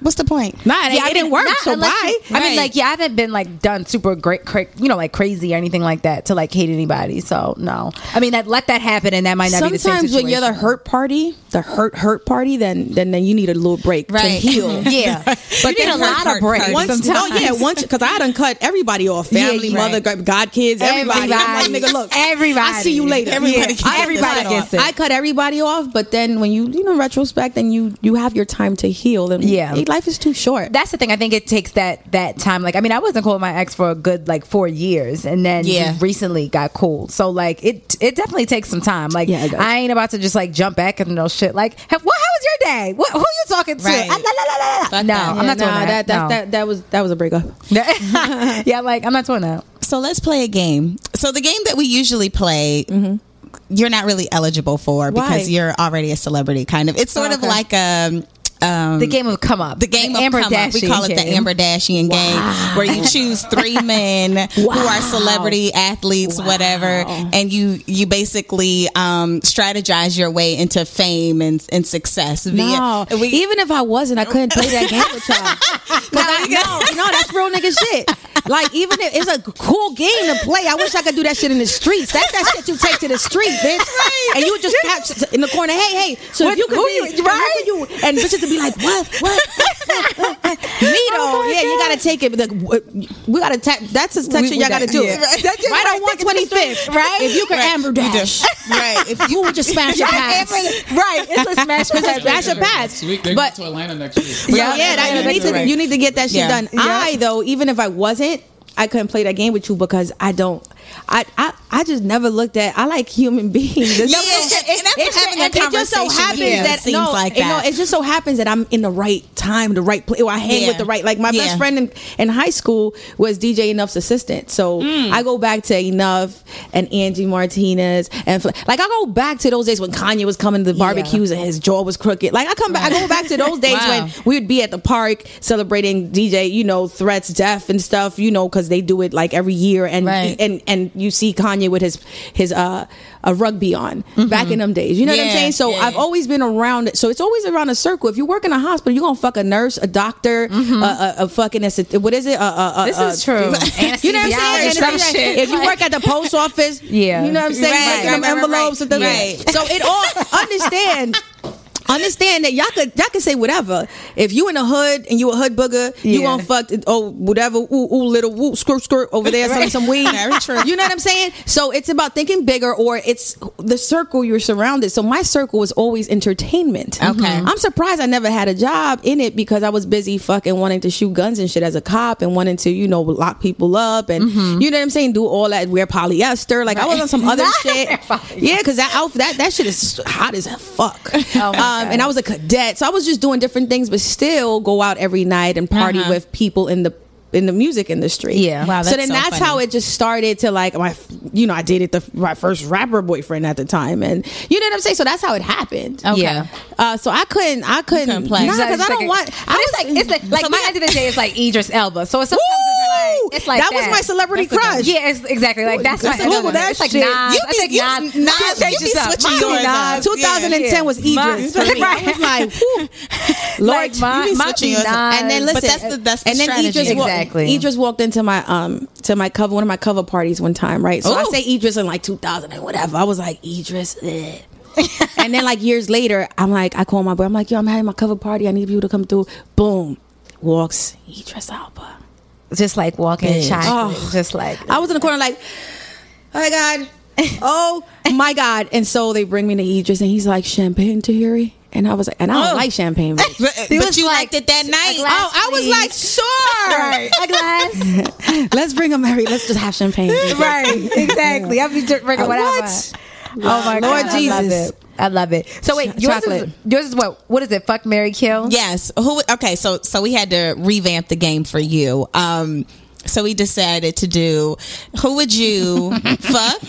what's the point? Nah, it, Yeah, it I didn't work. not So why? you- I mean, like, yeah, I haven't been like done super great, cra- you know, like crazy or anything like that to like hate anybody. So no, I mean, that let that happen, and that might not be the same Sometimes when you're the hurt party, the hurt hurt party, then then then you need a little break to heal. yeah, but you need a lot of breaks. Once, sometimes. no, yeah, once because I done cut everybody off, family, yeah. mother, god god kids, everybody. I'm like, nigga, look, Everybody. I see you later. Everybody Yeah. gets I- everybody I- gets it. I cut everybody off, but then when you you know retrospect, then you you have your time to heal. And Yeah. Life is too short. That's the thing. I think it takes that that time. Like, I mean, I wasn't cool with my ex for a good like four years, and then Yeah. recently got cool. So like, it it definitely takes some time. Like, Yeah. I ain't about to just like jump back and no shit. Like, have, what? How was your day? What? Who you talking to? Right. Ah, la, la, la. No, that. I'm Yeah, not doing nah, that. that that, No. that that was that was a breakup. yeah, like I'm not doing that. So let's play a game. So the game that we usually play, you're not really eligible for because you're already a celebrity. Kind of. It's sort of Okay. like um. Um, The game of come up. the game of Amber come up. We call it the. Amber Dashian game, where you choose three men who are celebrity athletes, whatever, and you you basically um, strategize your way into fame and, and success. No, Via, we, even if I wasn't, I couldn't play that game with y'all. I, no, no, that's real nigga shit. Like even if it's a cool game to play, I wish I could do that shit in the streets. That's that shit you take to the street, bitch. And you would just catch in the corner. Hey, hey. So What- if you could be you- right? you and bitches be like, what, what, what, what, what? me though? yeah, you gotta take it. Like, we gotta tap. That's a section we y'all gotta got- do. yeah. Right, That's just right right, on one twenty fifth. right? If you could Right. Amber Dash, right. If you would just smash your pass. right. It's a smash. It's a smash your pass. Next But going to Atlanta next week. yeah, yeah, that, you need to Right. you need to get that shit Yeah. done. I though, even if I wasn't, I couldn't play that game with you because I don't. I I, I just never looked at. I like human beings. It's Yeah, just- and- and after it's- having a it just so conversation happens that seems no, like you know, it just so happens that I'm in the right time, the right place. I hang Yeah. with the right. Like my Yeah. best friend in, in high school was DJ Enuff's assistant. So Mm. I go back to Enuff and Angie Martinez and like I go back to those days when Kanye was coming to the barbecues and his jaw was crooked. Like I come back, I go back to those days Wow. when we would be at the park celebrating DJ, you know, Threats death and stuff, you know, because they do it like every year, and Right. and and you see Kanye with his his uh a rugby on back in them days. You know what I'm saying? So yeah. I've always been around it. So it's always around a circle. If you work in a hospital, you're gonna fuck a nurse, a doctor, a, a, a fucking what is it? A, This is true. You know what I'm saying? If, shit. if you work at the post office, Yeah. you know what I'm saying? Right, right, right, envelopes. right. and the- Right. So it all understand. Understand that y'all could y'all can say whatever. If you in the hood and you a hood booger, you Yeah. gonna fuck oh whatever ooh ooh little woo skirt skirt over there selling some weed. Very true. You know what I'm saying? So it's about thinking bigger, or it's the circle you're surrounded. So my circle was always entertainment. Okay. Mm-hmm. I'm surprised I never had a job in it because I was busy fucking wanting to shoot guns and shit as a cop and wanting to you know lock people up and mm-hmm. you know what I'm saying, do all that, wear polyester. Like I was on some other shit. Yeah, because that outfit that that shit is hot as fuck. Oh, my uh, um, and I was a cadet, so I was just doing different things, but still go out every night and party Uh-huh. with people in the in the music industry. Yeah. Wow, so then so that's funny. how it just started to like my, you know, I dated the my first rapper boyfriend at the time, and you know what I'm saying. So that's how it happened. Okay. Yeah. Uh, so I couldn't, I couldn't, couldn't play. Nah, because I don't want. But I was- like it's like, like So my we- end of the day is like Idris Elba. So it's sometimes Woo! it's like it's like that, was my celebrity That's a good- crush. Yeah, it's, exactly. Like that's Let's my Google end that It's like shit. Nas. You I be- think you- Nas. Nas, Nas you changes be switching Mine yours Nas. up. 2010 was Yeah. Idris for me. I was like, whew. like my, you be my switching yours and then But listen, that's the- that's the and then strategy. Idris, walked, Exactly. Idris walked into my um to my cover one of my cover parties one time, right? So I say Idris in like 2000 and whatever. I was like Idris, eh. and then like years later, I'm like, I call my boy. I'm like, yo, I'm having my cover party. I need people to come through. Boom, walks Idris Elba. just like walking Bitch. chocolate, Oh. just like I was in the corner like, oh my god, oh my god. And so they bring me to Idris, and he's like, champagne Tahiry. And I was like, and I don't Oh. like champagne. But, but was you like, liked it that night. glass, Oh, I was please. like, sure. a glass. Let's bring a Mary. Let's just have champagne. right, exactly. I'll be drinking Uh, whatever. what? Oh my Lord god, I love Jesus. it. I love it. So wait, yours chocolate. is yours is what? What is it? Fuck Mary Kill. Yes. Who? Okay. So so we had to revamp the game for you. Um. So we decided to do who would you fuck,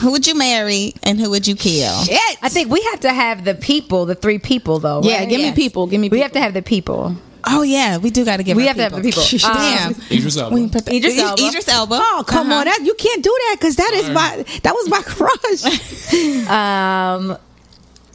who would you marry, and who would you kill? I think we have to have the people, the three people though. Yeah, right? give me people. Give me. We have to have the people. Oh yeah, we do got to give. We our have to have the people. Damn. Um, Idris Elba. We put the- Idris Elba. Idris Elba. Oh come Uh-huh. on, that you can't do that because that is Sorry. my that was my crush. um,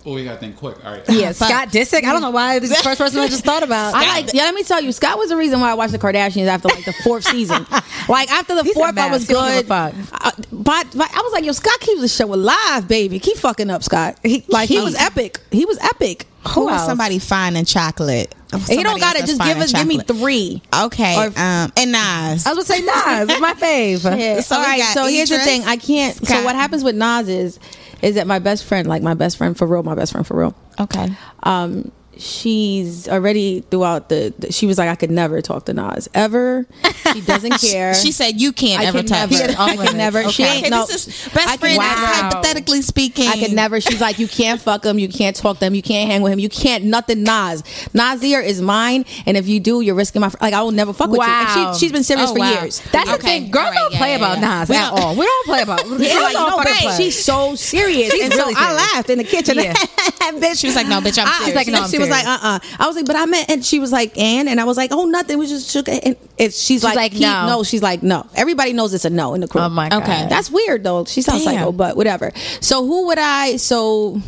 Oh, we gotta think quick. All right. yeah, Scott Disick. I don't know why this is the first person I just thought about. I like. Yeah, let me tell you, Scott was the reason why I watched the Kardashians after like the fourth season. Like after the He's fourth, I was He don't give a good. fuck. Uh, but, but I was like, yo, Scott keeps the show alive, baby. Keep fucking up, Scott. He, like he was epic. He was epic. Who is else? somebody fine in chocolate? he don't got to just give us give me three. Okay. Or- um. And Nas. I was gonna say Nas. It's my fave. Yeah. So All we right. So here's the thing. I can't. So what happens with Nas is, is that my best friend, like my best friend for real, my best friend for real. Okay. Um, she's already throughout the, the- She was like, I could never talk to Nas ever. She doesn't care. She said you can't I ever can touch. never. her. I can never. She Okay, ain't no. this is best I can friend. never- Hypothetically speaking, I could never. She's like, you can't fuck him. You can't talk to him. You can't hang with him. You can't nothing. Nas, Nasir is mine, and if you do, you're risking my. Like I will never fuck with you. Wow. And she, she's been serious Oh, for wow. years. That's the thing. Girls right. don't Yeah, play yeah, about yeah. Nas We at all. We don't play about. Yeah, like, don't no, fucking play. she's so serious. She's and really so I serious. laughed in the kitchen. Yeah. bitch. She was like, "No, bitch, I'm serious." like, no, she was like, serious. uh, uh I was like, but I meant, and she was like, and, and I was like, oh, nothing. We just shook. it. And it's she's, like, like, keep- no. no. She's like, no. Everybody knows it's a no in the crew. Oh my god. Okay. That's weird though. She sounds Damn. psycho, but whatever. So who would I? So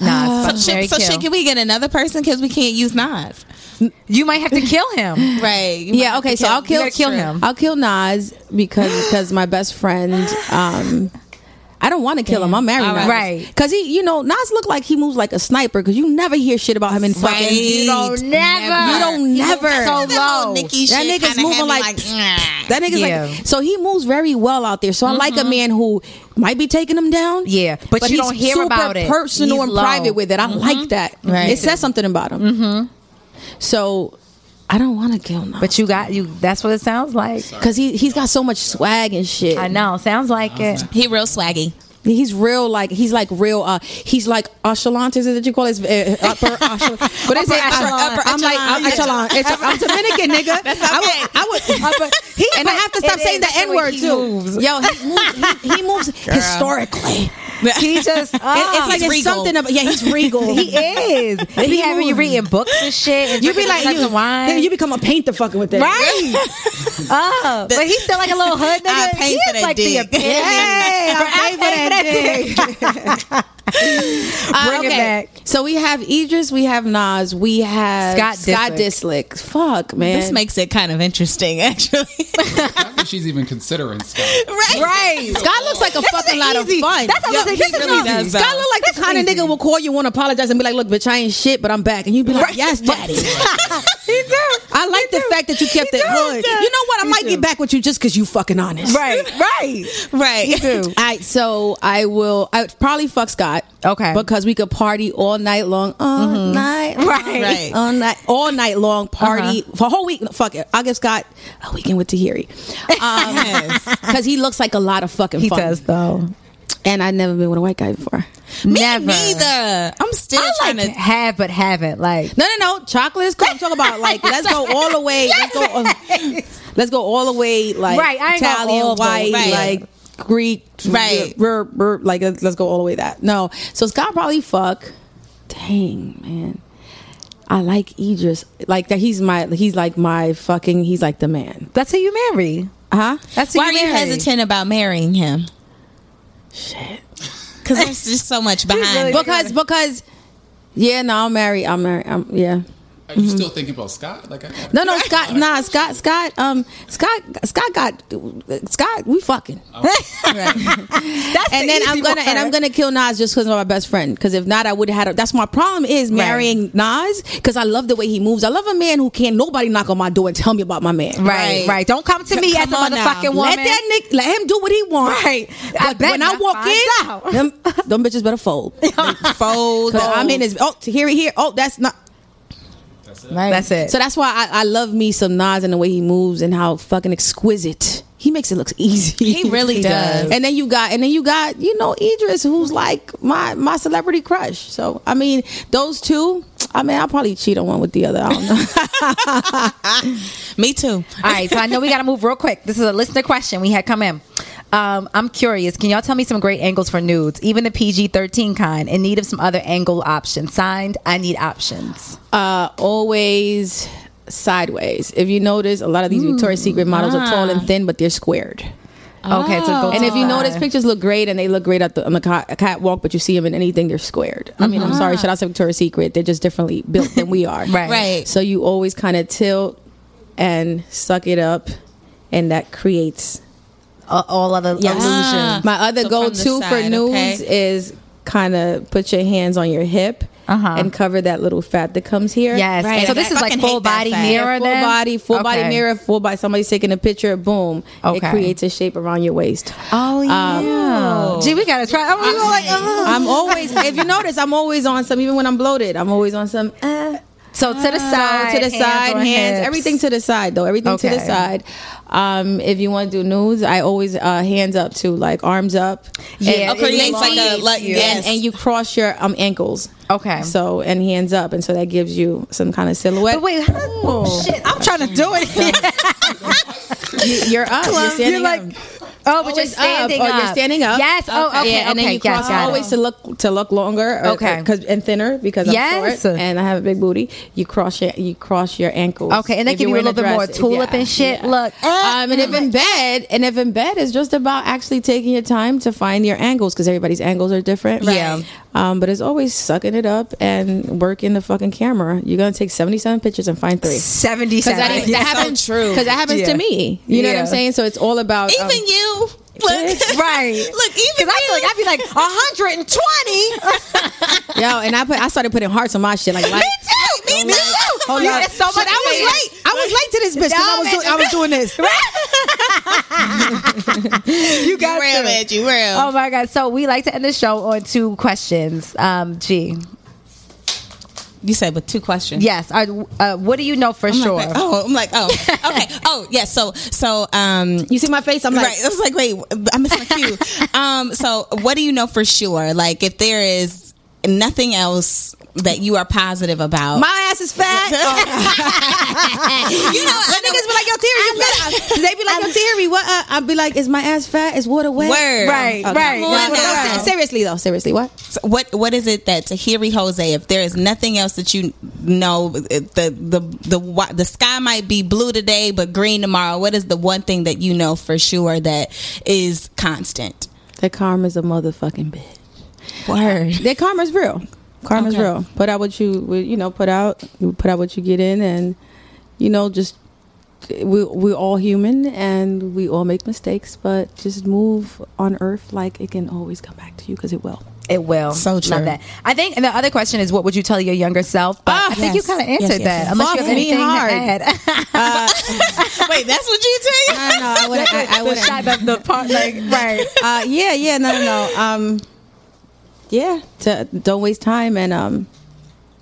Nas. So, fuck Mary shit, so Kill. shit, can we get another person because we can't use Nas? You might have to kill him. Right. You yeah, okay. to So I'll you kill gotta kill him. I'll kill Nas because because my best friend. um I don't want to kill him. I'm married All now. right. Because he, you know, Nas look like he moves like a sniper. Because you never hear shit about him in fucking. You don't never. You don't never. So That whole low. Nicki That nigga's moving had me like- That nigga's Yeah. like so he moves very well out there. So I like a man who might be taking him down. Yeah, but you he's don't hear super about it. Personal He's and low. private with it. I like that. Right. It says something about him. Mm-hmm. So I don't want to kill him But you got you. That's what it sounds like. because he he's got so much swag and shit. I know. Sounds like it. He real swaggy. He's real like he's like real. uh He's like echelon. Is it that you call it? It's, uh, upper echelon. What is Upper it? echelon. Upper I'm like echelon. echelon. It's- I'm Dominican, nigga. That's I okay. would. I would he, and I have to stop saying the N word too. moves. Yo, he moves. He, he moves historically. He just. It- it's ah. like it's regal. something about yeah. He's regal. He is. He be having you reading books and shit. And You be like you, wine. you become a painter fucking with that. right. oh, but he's still like a little hood nigga. I pay he for is that like the dick. epitome. Hey, I pay for that dick. Uh, Bring it back. So we have Idris, we have Nas, we have Scott Scott Disick. Fuck, man. This makes it kind of interesting, actually. I think she's even considering Scott. right. Right. Scott looks like a fucking lot of fun. That's what Yo, I'm saying. he This really does, Scott look like the kind of nigga will call you, want to apologize, and be like, "Look, bitch, I ain't shit, but I'm back," and you'd be like, "Yes, daddy." He do. I like the fact that you kept it hood. You know what? I might get back with you just because you fucking honest. Right. Right. Right. do. All right, so I will. I would probably fuck Scott. Okay. Because we could party all night long, all night, Right. Right. all night, all night long. Party for a whole week. Fuck it. I just got a weekend with Tahiry. Um, because he looks like a lot of fucking He fun. does though. And I've never been with a white guy before. Me Never. neither. I'm still I trying like to. have but haven't. Like No, no, no. Chocolate is cool. I'm talking about like let's go all the way. Let's go. uh, let's go all the way. Like Right, I Italian, white, way. like Greek, Right. like let's, let's go all the way that. No, so Scott probably fuck. Dang man, I like Idris. Like that. He's my. He's like my fucking. He's like the man. that's who you marry. Huh? That's who Why are you you marry. hesitant about marrying him? Shit. Because there's just so much behind. really-. Because because Yeah, no, I'm married. I'm married. I'm, um, yeah. Are you still thinking about Scott? Like, I, Mm-hmm. No, no, Scott. Nah, Scott. Scott. Um, Scott. Scott got Scott. We fucking. That's and the then I'm gonna and. I'm gonna kill Nas just because of my best friend. Because if not, I would have had. A, that's my problem is marrying Nas because I love the way he moves. I love a man who can't nobody knock on my door and tell me about my man. Right, right. Don't come to me as a Come on now. motherfucking woman. Let that nick, let him do what he wants. Right. I But bet when I walk in, out. them, them bitches better fold. Fold. Cause I'm in his. Oh, here, here. Oh, that's not. Right. That's it. So that's why I, I love me some Nas and the way he moves and how fucking exquisite. He makes it look easy. He really does. And then you got and then you got, you know, Idris who's like my my celebrity crush. So I mean, those two, I mean, I'll probably cheat on one with the other. I don't know. Me too. All right, so I know we got to move real quick. This is a listener question we had come in. Um, I'm curious. Can y'all tell me some great angles for nudes, even the PG-13 kind, in need of some other angle options? Signed, I need options. uh always sideways. If you notice, a lot of these Victoria's Secret models are tall and thin, but they're squared. Okay, so go And if you notice, pictures look great and they look great at the, on the catwalk, but you see them in anything, they're squared. I mean, I'm sorry, shout out to Victoria's Secret. They're just differently built than we are. Right. Right. So you always kind of tilt and suck it up, and that creates. Uh, all other illusions. My other So go from the to for side, nudes okay. is kind of put your hands on your hip Uh-huh. and cover that little fat that comes here. Yes. Right. So I this is like full body mirror. full then? body, full body mirror, full body. Somebody's taking a picture, boom. Okay. It creates a shape around your waist. Oh yeah. Gee, we gotta try. Oh, we go like, uh. I'm always, if you notice, I'm always on some. Even when I'm bloated, I'm always on some. Uh, So to the so side, to the side, hands, hips. everything to the side though. Everything to the side. Um, if you want to do nudes, I always uh, hands up too, like arms up. Yeah, and, it creates like a- like- yes. and, and you cross your um ankles. Okay. So and hands up, and so that gives you some kind of silhouette. But wait, how, shit! I'm trying to do it. you, are up. You're standing You're like, up. oh, but you're Always up. standing Oh, up. you're standing up. Yes. Oh, okay. Yeah, and then okay. you yes, cross it. always to look to look longer. or- Okay. Cause, and thinner because I'm Yes. short and I have a big booty. You cross your you cross your ankles. Okay, and that give you're you a little bit more tulip and shit. Look. Um, and if in bed, and if in bed, it's just about actually taking your time to find your angles because everybody's angles are different. Right. Yeah. Um, but it's always sucking it up and working the fucking camera. You're gonna take 77 pictures and find three. Seventy-seven. that, that happens true. because that happens Yeah. to me. You know what I'm saying? So it's all about um, Even you. Look, right. Look, even Because I feel like I'd be like 120. Yo, and I put I started putting hearts on my shit like, like me too. Me too. Hold You on. get so much I was late. I was late to this bitch because I was doing, I was doing this. you got real, to. man. You real. Oh my god! So we like to end the show on two questions. Um, G. You said with two questions. Yes. Uh, uh, what do you know for I'm sure? Like, oh, I'm like, oh, okay. Oh, yes. So, so, um, You see my face? I'm like, right. I was like, wait, I missed my cue. um, so what do you know for sure? Like, if there is nothing else that you are positive about, my ass is fat. you know, I niggas be like, yo, Terry, you fat. They be like, yo, Terry, what? Uh, I'd be like, is my ass fat? Is water wet? Word. Right, Okay. right. No, Come on no, no, now. seriously though, seriously, what? So what what is it that Tahiry Jose? If there is nothing else that you know, the the the the, the sky might be blue today but green tomorrow. What is the one thing that you know for sure that is constant? That karma's a motherfucking bitch. Word. That karma's real. Karma's Okay. real. Put out what you, you know, put out. You put out what you get in, and you know, just we we're all human and we all make mistakes, but just move on Earth like it can always come back to you because it will. It will. So true. Love that. I think. And the other question is, what would you tell your younger self? But I think you kind of answered yes, that. yes. Unless Fuck you have me anything hard. to add. Wait, that's what you tell you? I know. I would. I, I the would. shot, the, the part, like right. uh, yeah, yeah, no, no, no. Um, yeah, to, don't waste time and um,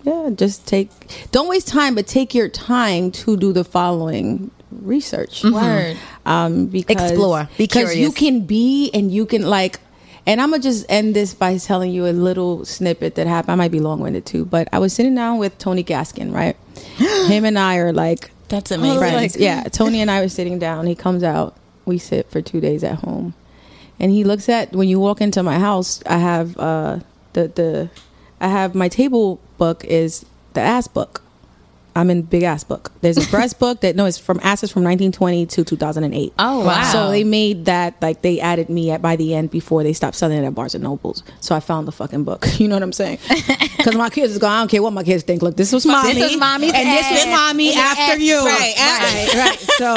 yeah, just take. Don't waste time, but take your time to do the following research. Word. Um, because Explore. Be because you can be and you can like. And I'm gonna just end this by telling you a little snippet that happened. I might be long winded too, but I was sitting down with Tony Gaskins, right? Him and I are like That's amazing. friends. yeah, Tony and I were sitting down. He comes out. We sit for two days at home, and he looks at when you walk into my house. I have uh, the the I have my table book is the ass book. I'm in big ass book. There's a breast book that no, it's from assets from 1920 to 2008. Oh, wow. So they made that like they added me at by the end before they stopped selling it at Barnes and Nobles. So I found the fucking book. You know what I'm saying? Because my kids is going. I don't care what my kids think. Look, this was mommy. This is mommy, and this was mommy after you. right, right, right. So.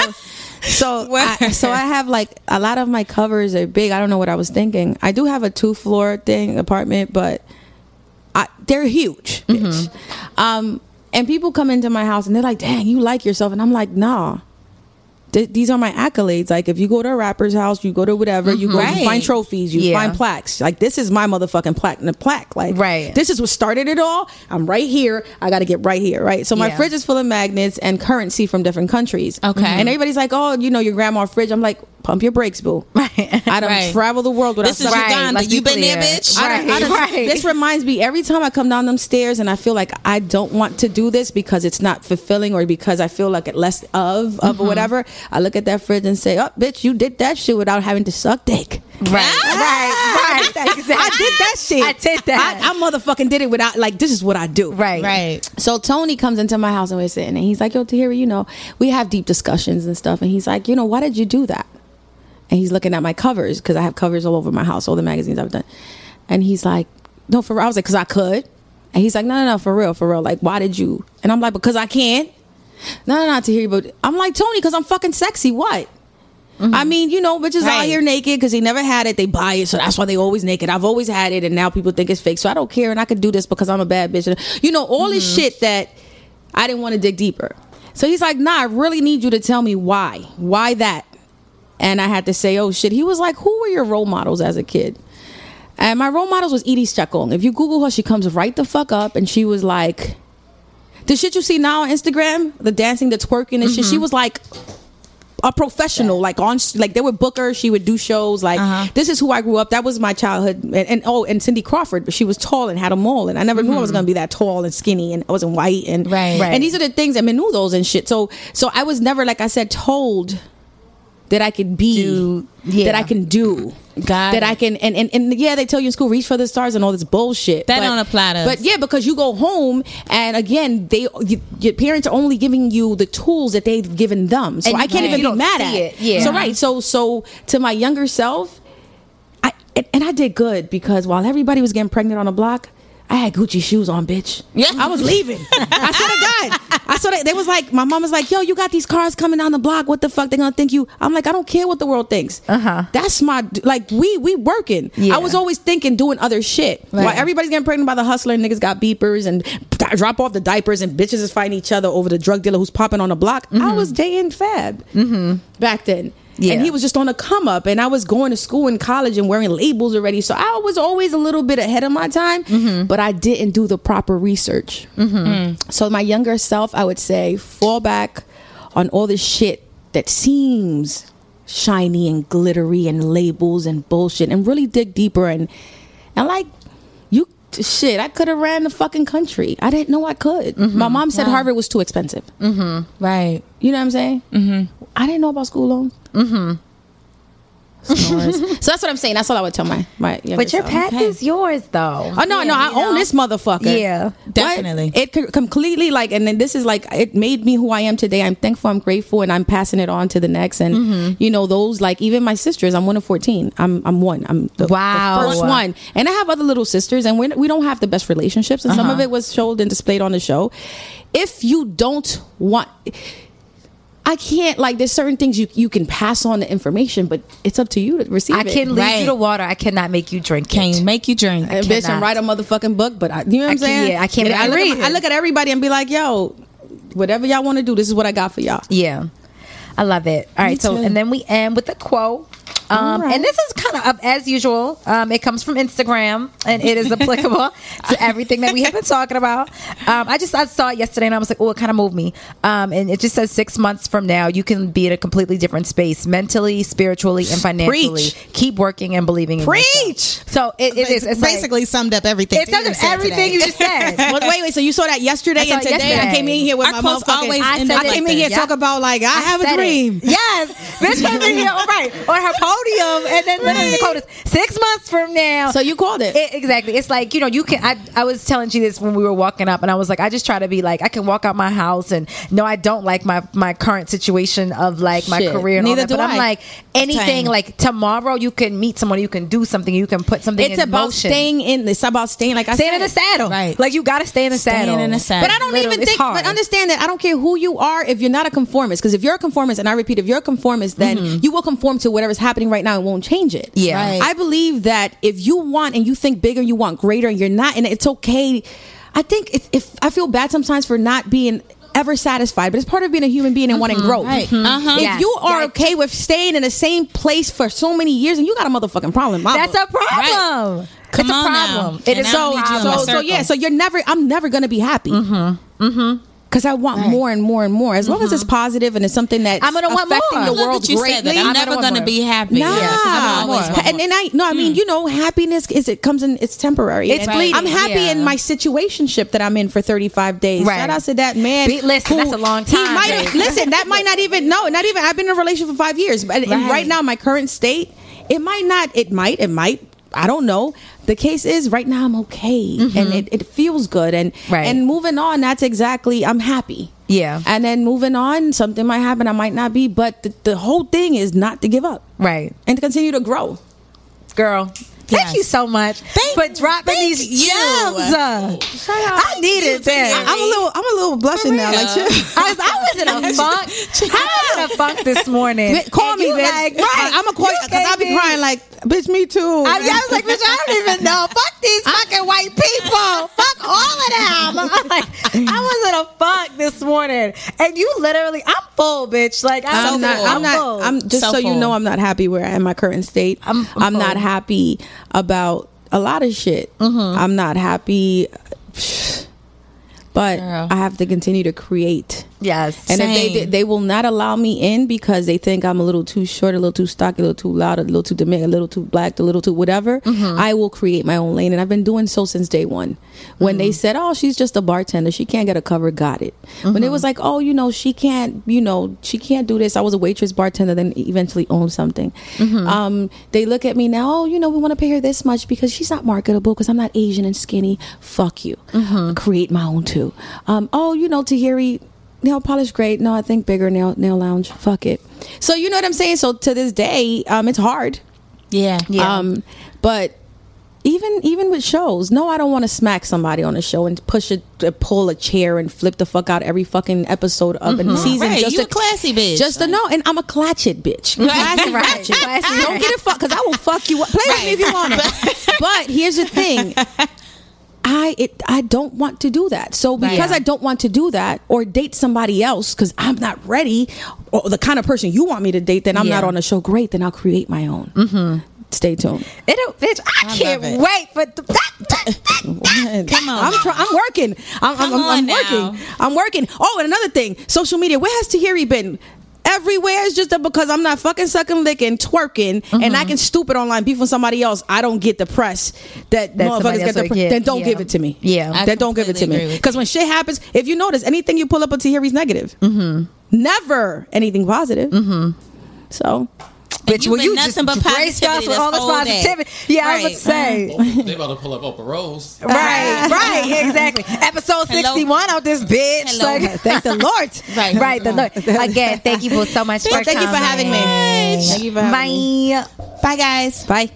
So, I, so I have like a lot of my covers are big. I don't know what I was thinking. I do have a two floor thing apartment, but I, they're huge. bitch. Um, and people come into my house and they're like, "Dang, you like yourself," and I'm like, "Nah." Th- these are my accolades. Like if you go to a rapper's house, you go to whatever, you go, Right. you find trophies, you Yeah. find plaques. Like this is my motherfucking plaque, the plaque. Like Right. this is what started it all. I'm right here. I got to get right here. Right. So my Yeah. fridge is full of magnets and currency from different countries. Okay. And everybody's like, oh, you know, your grandma fridge. I'm like, pump your brakes, boo. I don't Right. travel the world without. This is something- Right, Uganda. let's be You been there, clear. bitch? I don't- I don't- Right, right. This reminds me every time I come down them stairs and I feel like I don't want to do this because it's not fulfilling or because I feel like it less of of Mm-hmm. or whatever. I look at that fridge and say, "Oh, bitch, you did that shit without having to suck dick." Right, right, right. Exactly. I did that shit. I did that. I, I motherfucking did it without like this is what I do. right, Right. So Tony comes into my house and we're sitting and he's like, Yo, Tahiry, you know, we have deep discussions and stuff. And he's like, you know, why did you do that? And he's looking at my covers because I have covers all over my house, all the magazines I've done. And he's like, No, for real. I was like, Because I could. And he's like, No, no, no, for real, for real. Like, why did you? And I'm like, Because I can't. No, no, not you, but I'm like, Tony, because I'm fucking sexy. What? Mm-hmm. I mean, you know, bitches out here naked because they never had it. They buy it, so that's why they always naked. I've always had it, and now people think it's fake. So I don't care, and I could do this because I'm a bad bitch. You know, all this mm-hmm. shit that I didn't want to dig deeper. So he's like, "Nah, I really need you to tell me why. Why that?" And I had to say, "Oh shit." He was like, "Who were your role models as a kid?" And my role models was Edie Chacon. If you Google her, she comes right the fuck up, and she was like, "The shit you see now on Instagram, the dancing, the twerking, and shit." She mm-hmm. was like a professional, like on, like they would book her. She would do shows. Like uh-huh. this is who I grew up. That was my childhood. And, and oh, and Cindy Crawford, but she was tall and had a mole, and I never knew I was mm-hmm. gonna be that tall and skinny, and I wasn't white, and Right. Right. And these are the things and menudos and shit. So, so I was never, like I said, told that I could be, Do- yeah. that I can do. Got that it. I can and, and and yeah they tell you in school reach for the stars and all this bullshit That don't apply to us. but yeah because you go home and again they you, your parents are only giving you the tools that they've given them so And I can't can't- even you be mad at it. Yeah. so right so so to my younger self I and, and I did good because while everybody was getting pregnant on the block I had Gucci shoes on, bitch. Yeah. I was leaving. I swear to God. I saw that they was like, my mom was like, "Yo, you got these cars coming down the block. What the fuck they gonna think you?" I'm like, I don't care what the world thinks. Uh-huh. That's my like we we working. Yeah. I was always thinking doing other shit. Right. While everybody's getting pregnant by the hustler, and niggas got beepers and drop off the diapers, and bitches is fighting each other over the drug dealer who's popping on the block. I was dating Fab Hmm. back then. Yeah. And he was just on a come up, and I was going to school in college and wearing labels already. So I was always a little bit ahead of my time, mm-hmm. but I didn't do the proper research. Mm-hmm. Mm. So my younger self, I would say, fall back on all this shit that seems shiny and glittery and labels and bullshit, and really dig deeper and and like you shit. I could have ran the fucking country. I didn't know I could. Mm-hmm. My mom said Harvard was too expensive. Right. You know what I'm saying? Mm-hmm. I didn't know about school loans. Mm-hmm. so that's what I'm saying. That's all I would tell my my. But your self. path is yours, though. Oh no, no, I you know? own this motherfucker. Yeah. What? Definitely. It could completely like, and then this is like, it made me who I am today. I'm thankful, I'm grateful, and I'm passing it on to the next. And Mm-hmm. you know, those like even my sisters. I'm one of fourteen. I'm I'm one. I'm the, the first one, and I have other little sisters, and we we don't have the best relationships, and some Uh-huh. of it was showed and displayed on the show. If you don't want. I can't like there's certain things you you can pass on the information, but it's up to you to receive I it. can lead Right. you to water. I cannot make you drink Can it. make you drink. And bitch, and cannot. write a motherfucking book. But I, you know what I I'm can't- saying? yeah, I can't And I look, read at, my- I look at everybody and be like, yo, whatever y'all want to do, this is what I got for y'all. Yeah. I love it. All right, so too. and then we end with a quote. Um, And this is kind of as usual. Um, it comes from Instagram, and it is applicable to everything that we have been talking about. Um, I just I saw it yesterday, and I was like, oh, it kind of moved me. Um, and it just says six months from now, you can be in a completely different space, mentally, spiritually, and financially. Preach. Keep working and believing. in Preach. yourself. So it, it is. It's like- basically summed up everything. It that everything today. you just said. Well, wait, wait. So you saw that yesterday saw and today? I came in here with my quotes always I up. I came in here that. talk about like I, have a said it. dream. Yes, bitch came in here. All right, on her post. Podium, and then literally the quote is six months from now. So you called it. It- exactly. It's like you know, you can. I, I was telling you this when we were walking up, and I was like, I just try to be like, I can walk out my house, and no, I don't like my my current situation of like my Shit. career. And all Neither that, do but I'm like anything. Like tomorrow, you can meet someone, you can do something, you can put something. It's in about motion. staying in. It's about staying. Like I Staying said, in the saddle, Right. Like you got to stay in the Staying saddle. in the saddle. But I don't Literally, even it's think. hard. But understand that I don't care who you are. If you're not a conformist, because if you're a conformist, and I repeat, if you're a conformist, then mm-hmm. you will conform to whatever's happening right now it won't change it. Yeah. Right. I believe that if you want and you think bigger, you want greater, and you're not, and it's okay. I think if, if I feel bad sometimes for not being ever satisfied, but it's part of being a human being and wanting growth. Right. Uh-huh. If Yes. you are Yes. okay with staying in the same place for so many years, and you got a motherfucking problem, mama. That's a problem. Come it's a on now. problem. It And is so need you in my so so yeah so you're never i'm never gonna be happy mm-hmm mm-hmm because I want more and more and more. As long as it's mm-hmm. positive and it's something that I'm gonna want affecting more. the world that you greatly. said that. I'm, I'm never gonna going to be happy. Nah, Yeah, 'cause I always want and, and I no, I mean you know, happiness is it comes in it's temporary. It's fleeting, I'm happy yeah. in my situationship that I'm in for 35 days. Right. Shout out to that man. Be- listen, that's a long He time, might listen. That might not even no, not even. I've been in a relationship for five years, but and Right. right now my current state, it might not. It might. It might. I don't know. The case is right now I'm okay and it, it feels good and Mm-hmm. Right. and moving on. That's exactly I'm happy. Yeah. And then moving on, something might happen. I might not be, but the, the whole thing is not to give up Right. and to continue to grow. Girl. Thank Yes. you so much Thank- for dropping thank these you. gems. Uh, I needed that. I'm a little, I'm a little blushing now. Like, shit. I was, I was in a funk. I was in a funk this morning. Call And me, you bitch. Like, right. I'm a call You because I'll be crying like, bitch, me too. I, I was like, bitch, I don't even know. Fuck these fucking white people. Fuck all of them. I'm like, I was in a funk this morning, and you literally, I'm full, bitch. Like I'm, I'm not. full. I'm not. full. I'm just So so, you know, I'm not happy where I am. My current state. I'm- I'm, I'm not happy about a lot of shit. Mm-hmm. I'm not happy, but Girl. I have to continue to create. Yes. And if they they will not allow me in because they think I'm a little too short, a little too stocky, a little too loud, a little too demanding, a little too black, a little too whatever, Mm-hmm. I will create my own lane, and I've been doing so since day one. When Mm-hmm. they said, "Oh, she's just a bartender, she can't get a cover," got it. When it Mm-hmm. was like, "Oh, you know, she can't, you know, she can't do this," I was a waitress, bartender, then eventually owned something. Mm-hmm. Um, they look at me now, "Oh, you know, we want to pay her this much because she's not marketable because I'm not Asian and skinny." Fuck you. Mm-hmm. Create my own too. Um, oh, you know, Tahiry nail polish great. No i think bigger nail nail lounge. Fuck it. So you know what i'm saying? So to this day um it's hard. Yeah. Yeah. um but even even with shows no i don't want to smack somebody on a show and push it to pull a chair and flip the fuck out every fucking episode of a season Right, just you a classy bitch. just to know. And i'm a clutch it bitch. Classy Right, classy don't get it fucked because i will fuck you up. Play with me if you want to but here's the thing I it I don't want to do that. So because Yeah. I don't want to do that or date somebody else because I'm not ready or the kind of person you want me to date, then I'm Yeah. not on the show. Great, then I'll create my own. Mm-hmm. Stay tuned. It'll, bitch, I, I can't it. wait for th- that. that, that. Come on I'm now. try- I'm working. I'm, Come I'm, I'm, on I'm now. working. I'm working. Oh, and another thing, social media. Where has Tahiry been? Everywhere is just that because I'm not fucking sucking, licking, twerking, and Mm-hmm. I can stupid online beef with somebody else. I don't get the press that, That motherfuckers get the press. get. Then don't Yeah. give it to me. Yeah. I then don't give it to me. Because when shit happens, if you notice anything you pull up on Tahiry's negative, Mm-hmm. never anything positive. So Bitch, you will you nothing just but grace us positivity with all this this day. positivity? Yeah, I was Right. say. they about to pull up Oprah Rose. Right, right, exactly. Episode 61 of this bitch. Hello. Like, thank the Lord. Right. right, the Lord. Again, thank you both so much for thank you for coming. having me. Thank you for having me. Bye. Bye, guys. Bye.